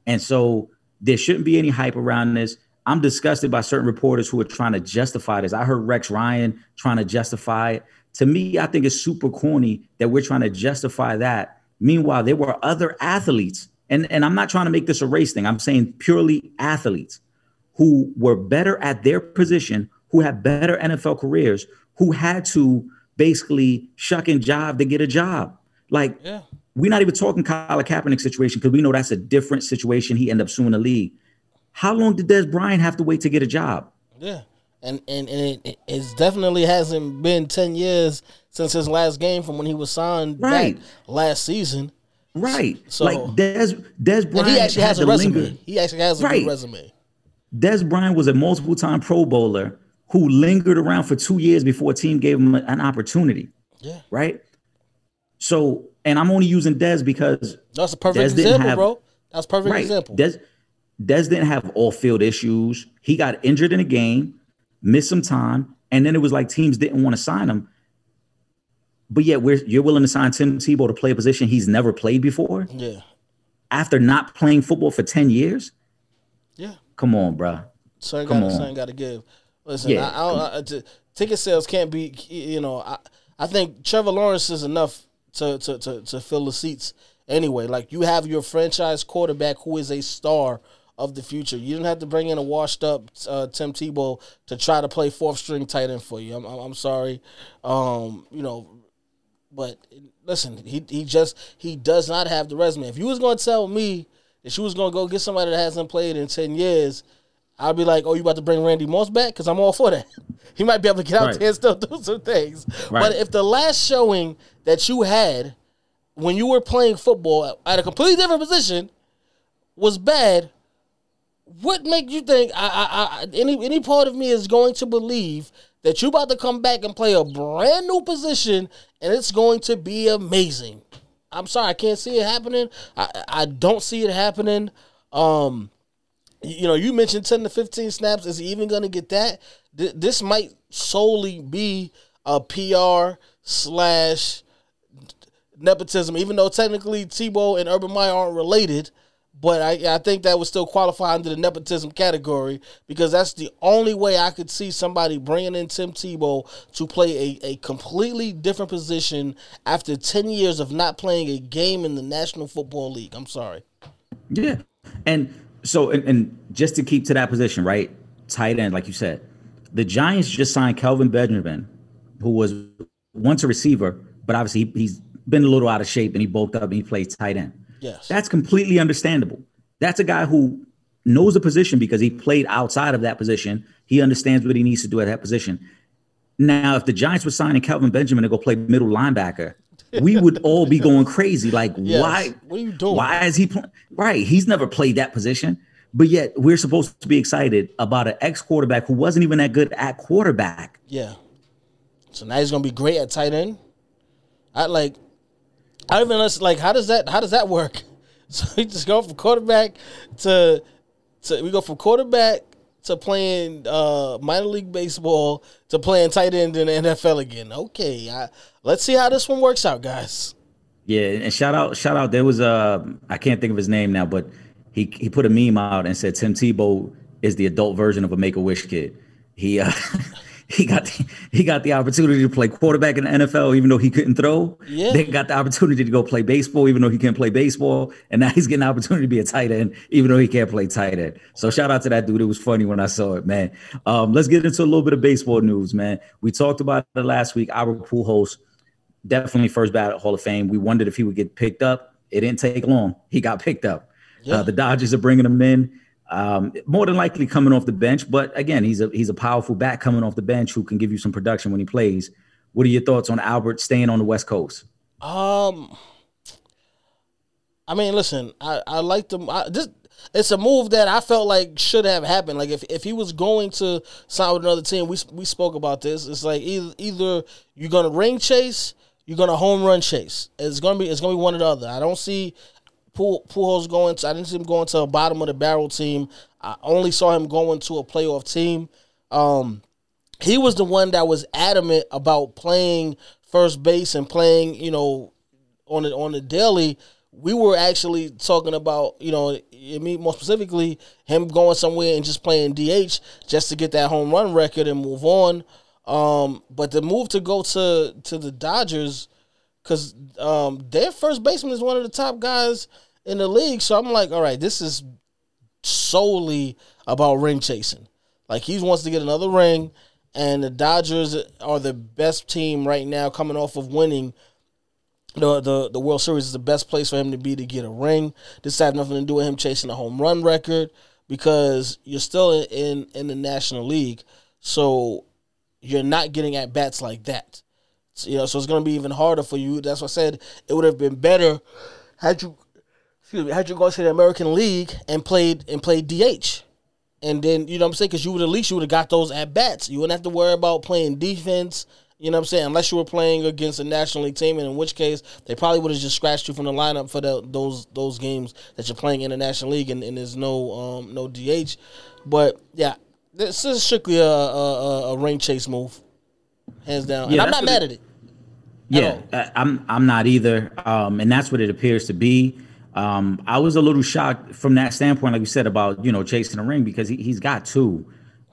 And so there shouldn't be any hype around this. I'm disgusted by certain reporters who are trying to justify this. I heard Rex Ryan trying to justify it. To me, I think it's super corny that we're trying to justify that. Meanwhile, there were other athletes, and, and I'm not trying to make this a race thing. I'm saying purely athletes who were better at their position, who had better NFL careers, who had to basically shuck and jive to get a job. Like, yeah. we're not even talking Kyle Kaepernick situation because we know that's a different situation. He ended up suing the league. How long did Dez Bryant have to wait to get a job? Yeah, and and and it, it's definitely hasn't been ten years since his last game from when he was signed Right. back last season. Right. So- like Dez Dez Bryant And he actually has a resume. linger. He actually has a Right. good resume. Dez Bryant was a multiple time Pro Bowler who lingered around for two years before a team gave him an opportunity. Yeah, Right. So, and I'm only using Dez because that's a perfect didn't example, have- bro. That's a perfect right. example. Dez, Dez didn't have all field issues. He got injured in a game, missed some time, and then it was like teams didn't want to sign him. But yet, we're, you're willing to sign Tim Tebow to play a position he's never played before yeah, after not playing football for 10 years? Come on, bro. Son Come got on. son got to give. Listen, Yeah, I, I don't, ticket sales can't be. You know, I I think Trevor Lawrence is enough to to to, to fill the seats anyway. Like you have your franchise quarterback who is a star of the future. You don't have to bring in a washed up uh, Tim Tebow to try to play fourth string tight end for you. I'm I'm, I'm sorry, um, you know, but listen, he he just he does not have the resume. If you was going to tell me that you was to go get somebody that hasn't played in ten years, I'd be like, "Oh, you about to bring Randy Moss back?" Because I'm all for that. He might be able to get out Right. there and still do some things. Right. But if the last showing that you had when you were playing football at a completely different position was bad, what make you think I, I, I any any part of me is going to believe that you about to come back and play a brand new position and it's going to be amazing? I'm sorry, I can't see it happening. I I don't see it happening. Um, you know, you mentioned 10 to 15 snaps. Is he even going to get that? Th- this might solely be a PR slash nepotism, even though technically Tebow and Urban Meyer aren't related. But I, I think that would still qualify under the nepotism category because that's the only way I could see somebody bringing in Tim Tebow to play a, a completely different position after 10 years of not playing a game in the National Football League. I'm sorry. Yeah. And so, and, and just to keep to that position, right? Tight end, like you said, the Giants just signed Kelvin Benjamin, who was once a receiver, but obviously he, he's been a little out of shape and he bulked up and he plays tight end. Yes. That's completely understandable. That's a guy who knows the position because he played outside of that position. He understands what he needs to do at that position. Now, if the Giants were signing Kelvin Benjamin to go play middle linebacker, we would all be going crazy. Like, Yes. why? What are you doing? Why is he playing? Right. He's never played that position. But yet we're supposed to be excited about an ex quarterback who wasn't even that good at quarterback. Yeah. So now he's gonna be great at tight end. I like. I don't even know, like how does that how does that work? So we just go from quarterback to to we go from quarterback to playing uh minor league baseball to playing tight end in the NFL again. Okay, I, let's see how this one works out, guys. Yeah, and shout out, shout out. There was a I can't think of his name now, but he he put a meme out and said Tim Tebow is the adult version of a Make a Wish kid. He uh, he got the, he got the opportunity to play quarterback in the NFL even though he couldn't throw. Yeah. Then got the opportunity to go play baseball even though he can't play baseball, and now he's getting the opportunity to be a tight end even though he can't play tight end. So shout out to that dude. It was funny when I saw it, man. Um, let's get into a little bit of baseball news, man. We talked about it last week. Albert Pujols, definitely first ballot Hall of Fame. We wondered if he would get picked up. It didn't take long. He got picked up. Yeah. Uh, the Dodgers are bringing him in. Um, more than likely coming off the bench, but again, he's a he's a powerful back coming off the bench who can give you some production when he plays. What are your thoughts on Albert staying on the West Coast? Um, I mean, listen, I I like them. I, this it's a move that I felt like should have happened. Like if, if he was going to sign with another team, we we spoke about this. It's like either either you're gonna ring chase, you're gonna home run chase. It's gonna be it's gonna be one or the other. I don't see Pool Pujols going to. I didn't see him going to a bottom of the barrel team. I only saw him going to a playoff team. Um, he was the one that was adamant about playing first base and playing, you know, on the on the daily. We were actually talking about, you know, I mean more specifically him going somewhere and just playing DH just to get that home run record and move on. Um, but the move to go to to the Dodgers, because um, their first baseman is one of the top guys in the league. So I'm like, all right, this is solely about ring chasing. Like he wants to get another ring, and the Dodgers are the best team right now, coming off of winning the the the World Series. Is the best place for him to be to get a ring. This has nothing to do with him chasing a home run record because you're still in in the National League, so you're not getting at bats like that. So, you know, so it's to be even harder for you. That's what I said. It would have been better had you, excuse me, had you gone to the American League and played and played DH, and then you know what I'm saying because you would at least you would have got those at bats. You wouldn't have to worry about playing defense. You know what I'm saying? Unless you were playing against a National League team, and in which case they probably would have just scratched you from the lineup for the, those those games that you're playing in the National League, and, and there's no um no DH. But yeah, this is strictly a a, a ring chase move, hands down. and Yeah, I'm not mad it- at it. Yeah, I'm I'm not either, um, and that's what it appears to be. Um, I was a little shocked from that standpoint, like you said about you know chasing a ring because he, he's got two,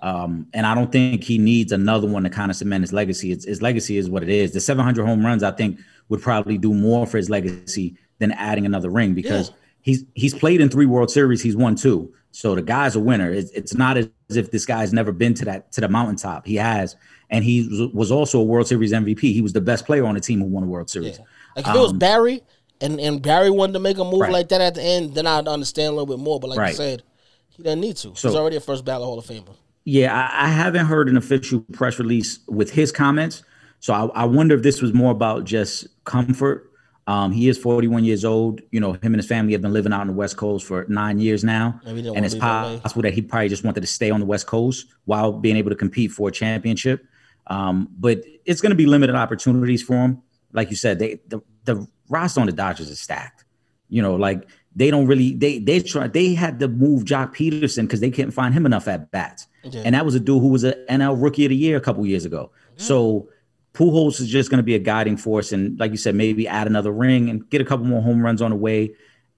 um, and I don't think he needs another one to kind of cement his legacy. It's, his legacy is what it is. The 700 home runs, I think, would probably do more for his legacy than adding another ring because Yeah. he's he's played in three World Series, he's won two, so the guy's a winner. It's, it's not as if this guy's never been to that to the mountaintop. He has, and he was- also a World Series MVP. He was the best player on the team who won a World Series. Like if it was Barry and, and Barry wanted to make a move Um, Right. like that at the end, then I'd understand a little bit more. But like Right. said, he doesn't need to. So- He's already a first ballot Hall of Famer. Yeah, I, I haven't heard an official press release with his comments. So I, I wonder if this was more about just comfort. Um, he is 41 years old. You know, him and his family have been living out on the West Coast for nine years now. And it's possible that he probably just wanted to stay on the West Coast while being able to compete for a championship. Um, but it's going to be limited opportunities for him. Like you said, they the, the roster on the Dodgers is stacked. You know, like they don't really they they try they had to move Joc Pederson because they couldn't find him enough at bats. Yeah. And that was a dude who was an NL Rookie of the Year a couple years ago. So Pujols is just going to be a guiding force, and like you said, maybe add another ring and get a couple more home runs on the way.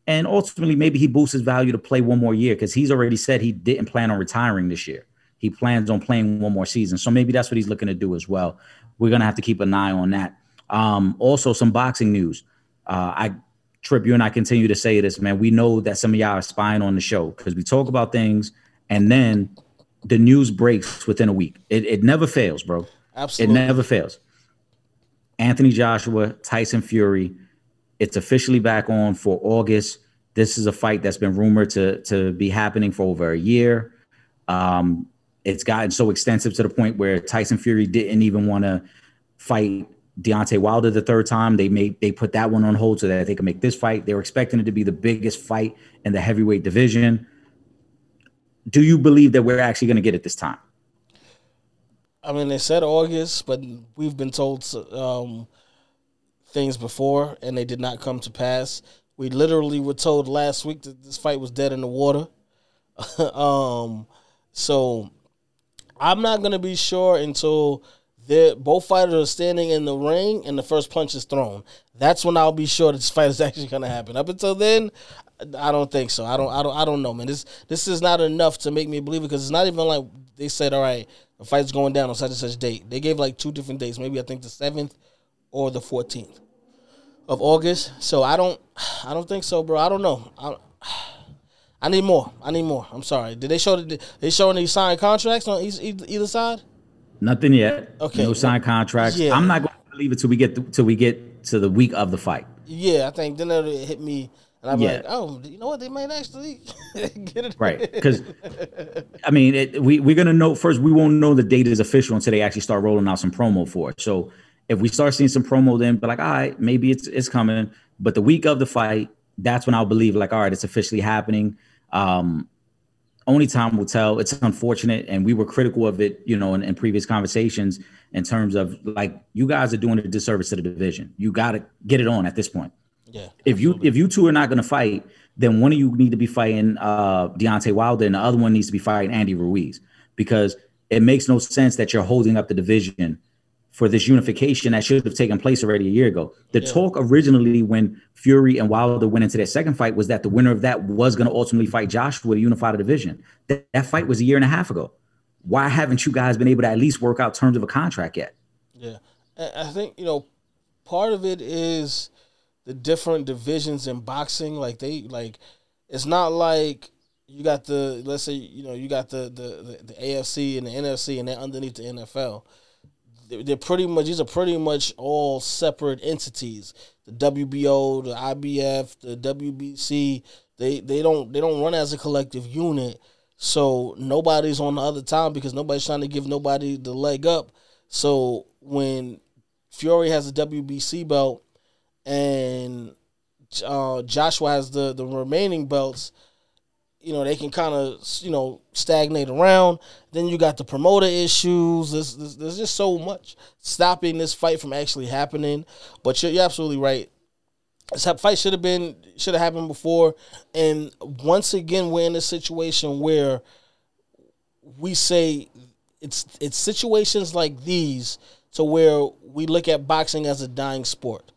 And ultimately, maybe he boosts his value to play one more year because he's already said he didn't plan on retiring this year. He plans on playing one more season. So maybe that's what he's looking to do as well. We're going to have to keep an eye on that. Um, also, some boxing news. Uh, I Trip, you and I continue to say this, man. We know that some of y'all are spying on the show because we talk about things and then the news breaks within a week. It, it never fails, bro. Absolutely. It never fails. Anthony Joshua, Tyson Fury. It's officially back on for August. This is a fight that's been rumored to to be happening for over a year. Um, it's gotten so extensive to the point where Tyson Fury didn't even want to fight Deontay Wilder the third time. They made they put that one on hold so that they could make this fight. They were expecting it to be the biggest fight in the heavyweight division. Do you believe that we're actually going to get it this time? I mean, they said August, but we've been told um, things before, and they did not come to pass. We literally were told last week that this fight was dead in the water. um, so I'm not gonna be sure until both fighters are standing in the ring and the first punch is thrown. That's when I'll be sure this fight is actually gonna happen. Up until then, I don't think so. I don't. I don't. I don't know, man. This this is not enough to make me believe it because it's not even like they said. All right, the fight's going down on such and such date. They gave like two different dates. Maybe I think the seventh or the fourteenth of August. So I don't. I don't think so, bro. I don't know. I, I need more. I need more. I'm sorry. Did they show? They showing these signed contracts on each, either side? Nothing yet. Okay. No signed contracts. Yeah. I'm not going to believe it till we get to, till we get to the week of the fight. Yeah, I think then it'll hit me, and I'm Yeah. like, oh, you know what? They might actually get it Right. Because, I mean, it, we, we're going to know first, we won't know the date is official until they actually start rolling out some promo for it. So if we start seeing some promo, then but like, all right, maybe it's, it's coming. But the week of the fight, that's when I'll believe, like, all right, it's officially happening. Um, only time will tell. It's unfortunate, and we were critical of it, you know, in, in previous conversations in terms of like you guys are doing a disservice to the division. You got to get it on at this point. Yeah. If you if you two are not going to fight, then one of you need to be fighting uh, Deontay Wilder, and the other one needs to be fighting Andy Ruiz because it makes no sense that you're holding up the division for this unification that should have taken place already a year ago. The talk originally when Fury and Wilder went into their second fight was that the winner of that was going to ultimately fight Joshua to unify the division. That, that fight was a year and a half ago. Why haven't you guys been able to at least work out terms of a contract yet? Yeah, I think you know part of it is the different divisions in boxing. Like they like, it's not like you got the let's say you know you got the the the, AFC and the NFC and they're underneath the NFL. They're, they're pretty much these are pretty much all separate entities. The WBO, the IBF, the WBC. They they don't they don't run as a collective unit. So nobody's on the other time because nobody's trying to give nobody the leg up. So when Fury has a WBC belt and uh, Joshua has the the remaining belts, you know they can kind of you know stagnate around. Then you got the promoter issues. There's, there's, there's just so much stopping this fight from actually happening. But you're, you're absolutely right. This fight should have been should have happened before. And once again, we're in a situation where we say it's it's situations like these to where we look at boxing as a dying sport.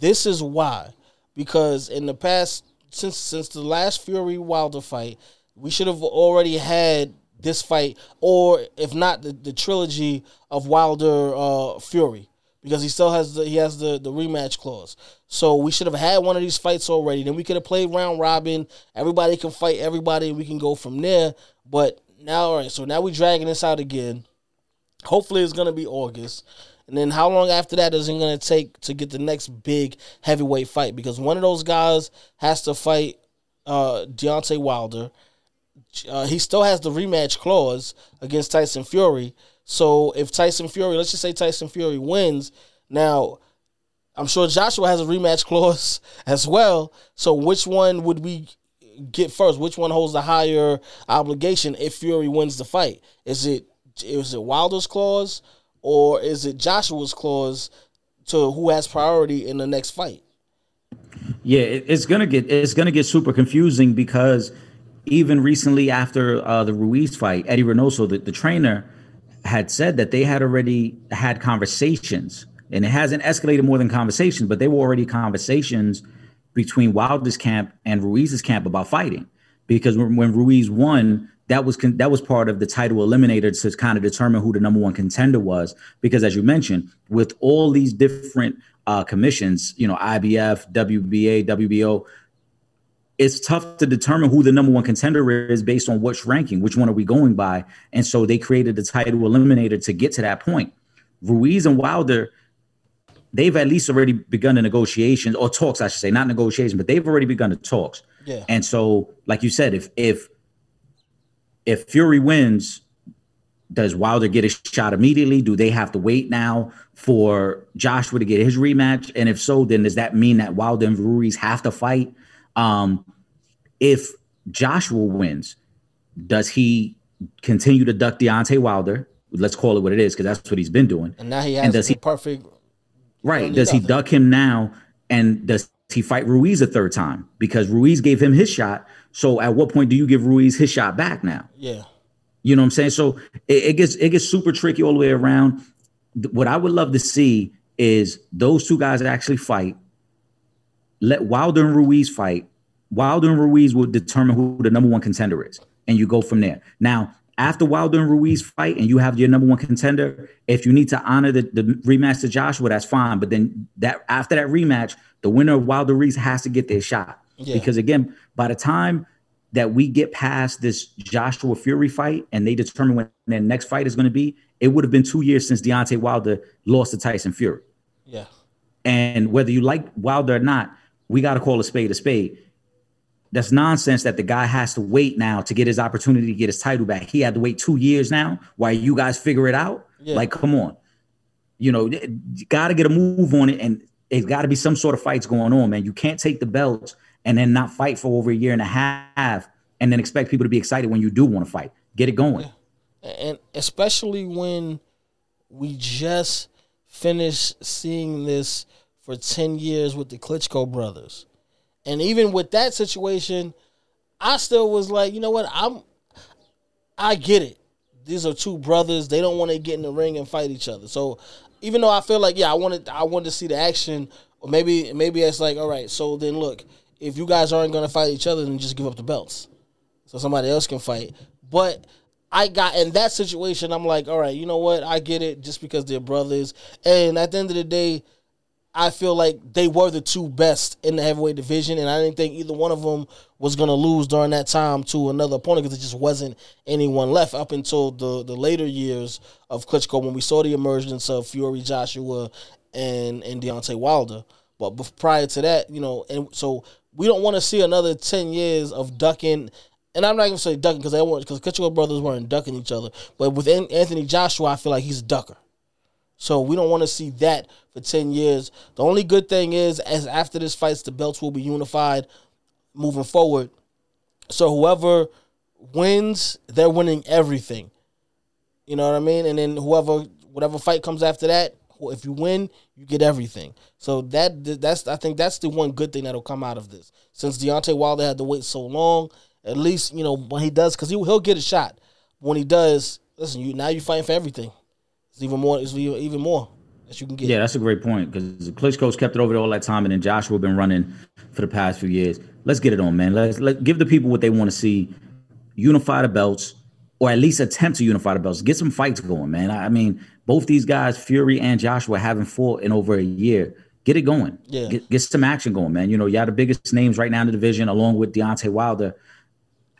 This is why, because in the past, since since the last Fury Wilder fight, we should have already had this fight, or if not, the, the trilogy of Wilder uh, Fury, because he still has the he has the the rematch clause. So we should have had one of these fights already. Then we could have played round robin. Everybody can fight everybody, and we can go from there. But now, all right, so now we're dragging this out again. Hopefully, it's gonna be August. And then how long after that is it going to take to get the next big heavyweight fight? Because one of those guys has to fight uh, Deontay Wilder. Uh, he still has the rematch clause against Tyson Fury. So if Tyson Fury, let's just say Tyson Fury wins, now I'm sure Joshua has a rematch clause as well. So which one would we get first? Which one holds the higher obligation if Fury wins the fight? Is it is it Wilder's clause or is it Joshua's clause to who has priority in the next fight? Yeah, it's gonna get it's gonna get super confusing because even recently after uh, the Ruiz fight, Eddie Reynoso, the, the trainer, had said that they had already had conversations, and it hasn't escalated more than conversations, but they were already conversations between Wilder's camp and Ruiz's camp about fighting, because when, when Ruiz won, that was con- that was part of the title eliminator to kind of determine who the number one contender was. Because as you mentioned, with all these different uh, commissions, you know, IBF, WBA, WBO, it's tough to determine who the number one contender is based on which ranking, which one are we going by? And so they created the title eliminator to get to that point. Ruiz and Wilder, they've at least already begun the negotiations or talks, I should say, not negotiations, but they've already begun the talks. Yeah. And so, like you said, if if if Fury wins, does Wilder get a shot immediately? Do they have to wait now for Joshua to get his rematch? And if so, then does that mean that Wilder and Ruiz have to fight? Um, if Joshua wins, does he continue to duck Deontay Wilder? Let's call it what it is, because that's what he's been doing. And now he has And does the he- perfect. Right. Does he duck him now? And does he fight Ruiz a third time? Because Ruiz gave him his shot. So at what point do you give Ruiz his shot back now? Yeah. You know what I'm saying? So it, it gets it gets super tricky all the way around. what I would love to see is those two guys actually fight. Let Wilder and Ruiz fight. Wilder and Ruiz will determine who the number one contender is, and you go from there. Now, after Wilder and Ruiz fight, and you have your number one contender, if you need to honor the, the rematch to Joshua, that's fine. But then that after that rematch, the winner of Wilder Ruiz has to get their shot. Yeah. Because again, by the time that we get past this Joshua Fury fight and they determine when their next fight is going to be, it would have been two years since Deontay Wilder lost to Tyson Fury. Yeah. And whether you like Wilder or not, we got to call a spade a spade. That's nonsense that the guy has to wait now to get his opportunity to get his title back. He had to wait two years now while you guys figure it out. Yeah. Like, come on. You know, you got to get a move on it. And it's got to be some sort of fights going on, man. You can't take the belts and then not fight for over a year and a half and then expect people to be excited when you do want to fight. Get it going. and especially when we just finished seeing this for 10 years with the Klitschko brothers. And even with that situation, I still was like, you know what? I'm I get it. These are two brothers. They don't want to get in the ring and fight each other. So even though I feel like, yeah, I wanted I wanted to see the action, or maybe maybe it's like, all right, so then look, if you guys aren't gonna fight each other, then just give up the belts so somebody else can fight. But I got in that situation, I'm like, all right, you know what? I get it just because they're brothers. And at the end of the day, I feel like they were the two best in the heavyweight division, and I didn't think either one of them was going to lose during that time to another opponent because it just wasn't anyone left up until the, the later years of Klitschko when we saw the emergence of Fury, Joshua, and and Deontay Wilder. But prior to that, you know, and so we don't want to see another ten years of ducking. And I'm not gonna say ducking because they weren't because Klitschko brothers weren't ducking each other. But with Anthony Joshua, I feel like he's a ducker. So we don't want to see that for 10 years. The only good thing is as after this fights the belts will be unified moving forward. So whoever wins, they're winning everything. You know what I mean? And then whoever whatever fight comes after that, if you win, you get everything. So that that's I think that's the one good thing that'll come out of this. Since Deontay Wilder had to wait so long, at least you know when he does, because he he'll get a shot. When he does, listen, you now you fighting for everything. It's even more. It's even more that you can get. Yeah, that's a great point because the Klitschko's kept it over there all that time, and then Joshua been running for the past few years. Let's get it on, man. Let's let give the people what they want to see. Unify the belts, or at least attempt to unify the belts. Get some fights going, man. I mean, both these guys, Fury and Joshua, haven't fought in over a year. Get it going. Yeah. Get, get some action going, man. You know, y'all the biggest names right now in the division, along with Deontay Wilder.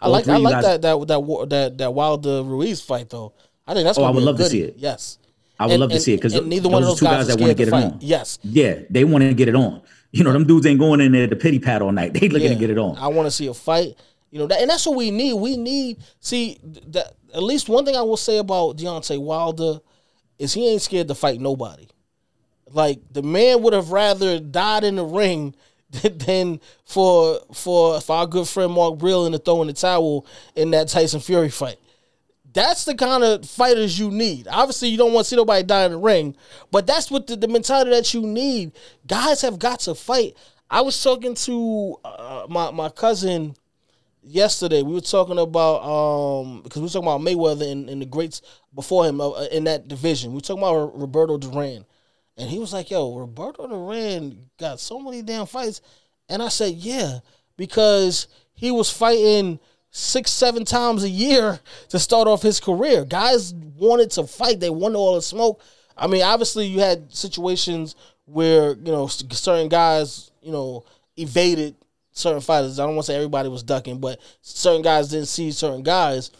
I All like I like guys- that that that that that Wilder Ruiz fight though. I think that's. Oh, I would love to see it. Yes, I would And- love to and- see it because neither one of those two guys guys that want to get it fight. on. Yes. Yeah, they want to get it on. You know, them dudes ain't going in there to pity pat all night. They looking Yeah. to get it on. I want to see a fight. You know, that, and that's what we need. We need see that. At least one thing I will say about Deontay Wilder is he ain't scared to fight nobody. Like the man would have rather died in the ring than for for for our good friend Mark Breland to throw in the towel in that Tyson Fury fight. That's the kind of fighters you need. Obviously, you don't want to see nobody die in the ring, but that's what the, the mentality that you need. Guys have got to fight. I was talking to uh, my my cousin yesterday. We were talking about um because we were talking about Mayweather and, and the greats before him uh, in that division. We were talking about Roberto Duran, and he was like, "Yo, Roberto Duran got so many damn fights," and I said, "Yeah, because he was fighting." Six, seven times a year to start off his career. Guys wanted to fight. They wanted all the smoke. I mean, obviously, you had situations where you know certain guys, you know, evaded certain fighters. I don't want to say everybody was ducking, but certain guys didn't see certain guys.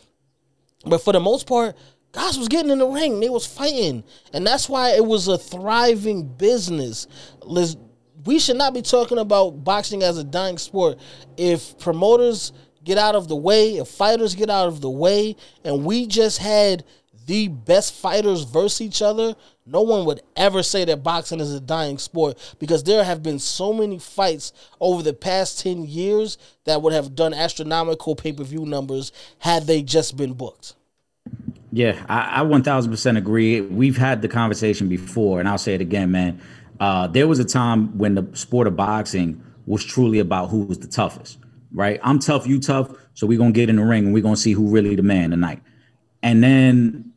But for the most part, guys was getting in the ring. They was fighting, and that's why it was a thriving business. Liz, we should not be talking about boxing as a dying sport if promoters get out of the way, if fighters get out of the way, and we just had the best fighters versus each other, no one would ever say that boxing is a dying sport because there have been so many fights over the past 10 years that would have done astronomical pay per view numbers had they just been booked. Yeah, I, I 1000% agree. We've had the conversation before, and I'll say it again, man. Uh, there was a time when the sport of boxing was truly about who was the toughest, right? I'm tough, you tough, so we're going to get in the ring and we're going to see who really the man tonight. And then,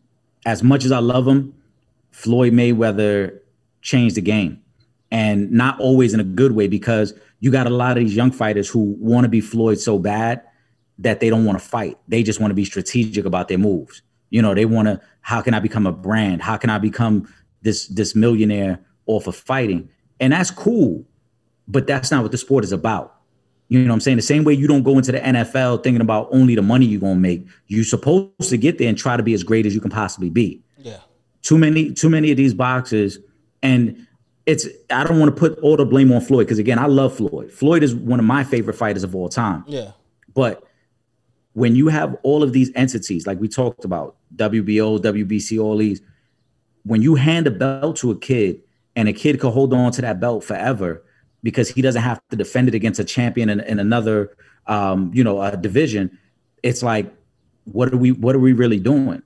as much as I love him, Floyd Mayweather changed the game, and not always in a good way because you got a lot of these young fighters who want to be Floyd so bad that they don't want to fight. They just want to be strategic about their moves. You know, they want to. How can I become a brand? How can I become this this millionaire off of fighting? And that's cool, but that's not what the sport is about. You know what I'm saying? The same way you don't go into the NFL thinking about only the money you're gonna make. You're supposed to get there and try to be as great as you can possibly be. Too many, too many of these boxes, and it's I don't want to put all the blame on Floyd because again, I love Floyd. Floyd is one of my favorite fighters of all time. Yeah. But when you have all of these entities, like we talked about, WBO, WBC, all these, when you hand a belt to a kid and a kid can hold on to that belt forever because he doesn't have to defend it against a champion in, in another, um, you know, a division, it's like, what are we, what are we really doing?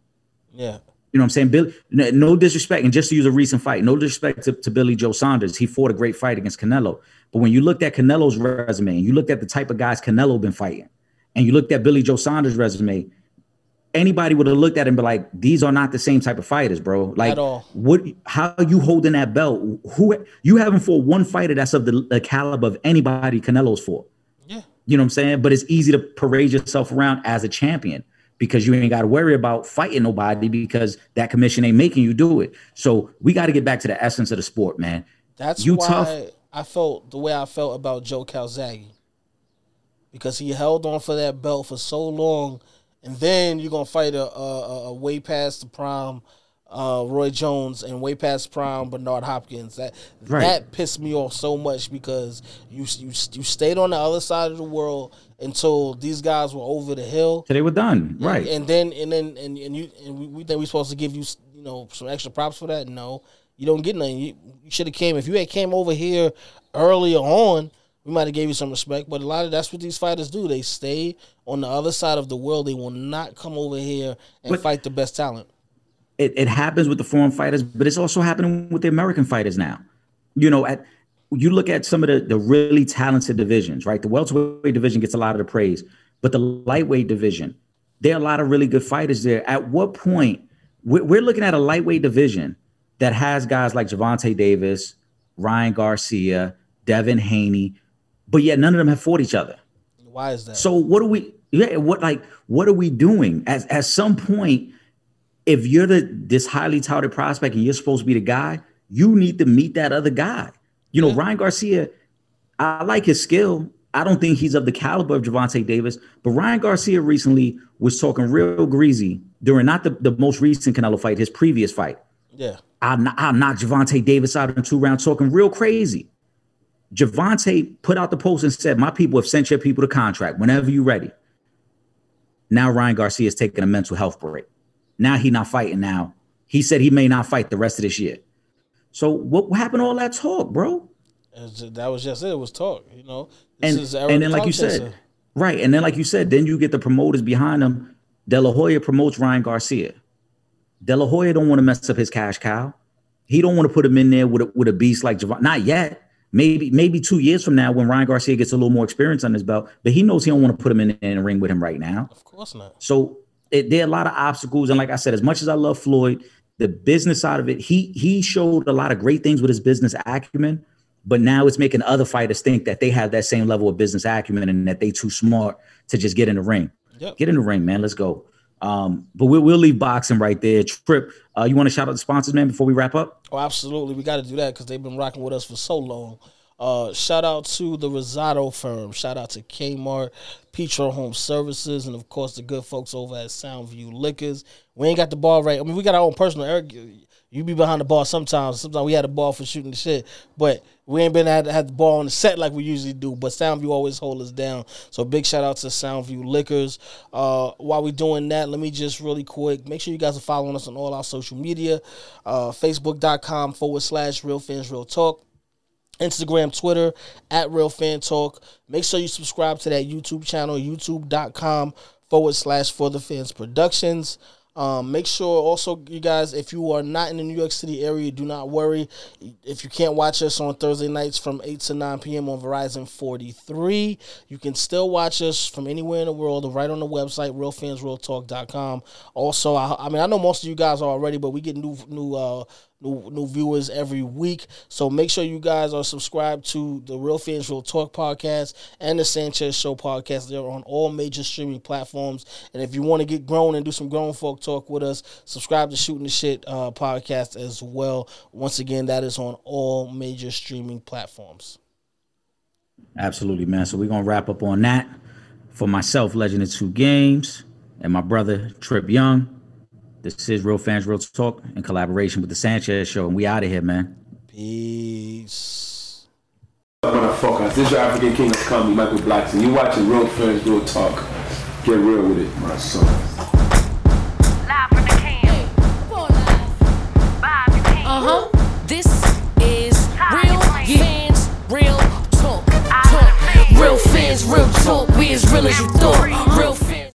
Yeah. You know what I'm saying? Bill, no, disrespect, and just to use a recent fight, no disrespect to, to Billy Joe Saunders. He fought a great fight against Canelo. But when you looked at Canelo's resume and you looked at the type of guys Canelo been fighting, and you looked at Billy Joe Saunders' resume, anybody would have looked at him and be like, these are not the same type of fighters, bro. Like, At all. what? How are you holding that belt? Who you haven't fought one fighter that's of the, the caliber of anybody Canelo's fought. Yeah. You know what I'm saying? But it's easy to parade yourself around as a champion because you ain't got to worry about fighting nobody because that commission ain't making you do it. So we got to get back to the essence of the sport, man. That's You why tough. I felt the way I felt about Joe Calzaghe. Because he held on for that belt for so long, and then you're gonna fight a, a, a- a way past the prime uh, Roy Jones and way past prime Bernard Hopkins. That Right. that pissed me off so much because you you you stayed on the other side of the world until these guys were over the hill. So they were done, right? And, and then and then and, and you and we, we think we're supposed to give you you know some extra props for that. No, you don't get nothing. You, you should have came if you had came over here earlier on. We might have gave you some respect, but a lot of that's what these fighters do. They stay on the other side of the world. They will not come over here and But- fight the best talent. It, it happens with the foreign fighters, but it's also happening with the American fighters now. You know, at you look at some of the, the really talented divisions, right? The welterweight division gets a lot of the praise, but the lightweight division, there are a lot of really good fighters there. At what point we're, we're looking at a lightweight division that has guys like Gervonta Davis, Ryan Garcia, Devin Haney, but yet none of them have fought each other. Why is that? So what are we? Yeah, what like what are we doing? At at some point, if you're the this highly touted prospect and you're supposed to be the guy, you need to meet that other guy. You know, Ryan Garcia, I like his skill. I don't think he's of the caliber of Gervonta Davis, but Ryan Garcia recently was talking real greasy during not the, the most recent Canelo fight, his previous fight. yeah, I'll, kn- I'll knock Gervonta Davis out in two rounds, talking real crazy. Gervonta put out the post and said, My people have sent your people to contract whenever you're ready. Now Ryan Garcia is taking a mental health break. Now he not fighting now. He said he may not fight the rest of this year. So what, what happened to all that talk, bro? That was just it. It was talk. You know, this And, is and then like you said, right. And then like you said, then you get the promoters behind him. De La Hoya promotes Ryan Garcia. De La Hoya don't want to mess up his cash cow. He don't want to put him in there with a, with a beast like Javon. Not yet. Maybe maybe two years from now when Ryan Garcia gets a little more experience on his belt. But he knows he don't want to put him in, in a ring with him right now. of course not. So it, there are a lot of obstacles. And like I said, as much as I love Floyd, the business side of it, he he showed a lot of great things with his business acumen. But now it's making other fighters think that they have that same level of business acumen and that they too smart to just get in the ring. Yep. Get in the ring, man. Let's go. Um, but we'll, we'll leave boxing right there. Trip, uh, you want to shout out the sponsors, man, before we wrap up? Oh, absolutely. We got to do that because they've been rocking with us for so long. Uh, shout out to the Rosado firm. Shout out to Kmart, Petro Home Services, and of course the good folks over at Soundview Liquors. We ain't got the ball right. I mean, we got our own personal. Eric, you be behind the ball sometimes. Sometimes we had the ball for shooting the shit, but we ain't been had had the ball on the set like we usually do. But Soundview always hold us down. So big shout out to Soundview Liquors. Uh, while we doing that, let me just really quick make sure you guys are following us on all our social media, uh, Facebook.com forward slash Real Fans Real Talk. Instagram, Twitter, at Real Fan Talk. Make sure you subscribe to that YouTube channel, youtube.com forward slash For the Fans Productions. Um, make sure also, you guys, if you are not in the New York City area, do not worry. If you can't watch us on Thursday nights from 8 to 9 p.m. on Verizon 43, you can still watch us from anywhere in the world right on the website, realfansrealtalk.com. Also, I, I mean, I know most of you guys are already, but we get new, new, uh, new new viewers every week. So make sure you guys are subscribed to the Real Fans Real Talk podcast and the Sanchez Show podcast. They're on all major streaming platforms. And if you want to get grown and do some grown folk talk with us, subscribe to Shooting the Shit uh, podcast as well. Once again, that is on all major streaming platforms. Absolutely, man. So we're gonna wrap up on that. For myself, Legend of Two Games, and my brother Trip Yung. This is Real Fans Real Talk in collaboration with the Sanchez Show, and we out of here, man. Peace. Motherfuckers, this is your African King of Comedy, Michael Blackson. You watching Real Fans Real Talk. Get real with it, my son. Live from the can. Uh huh. This is real fans, real talk. Talk. Real fans, real talk. We as real as you thought.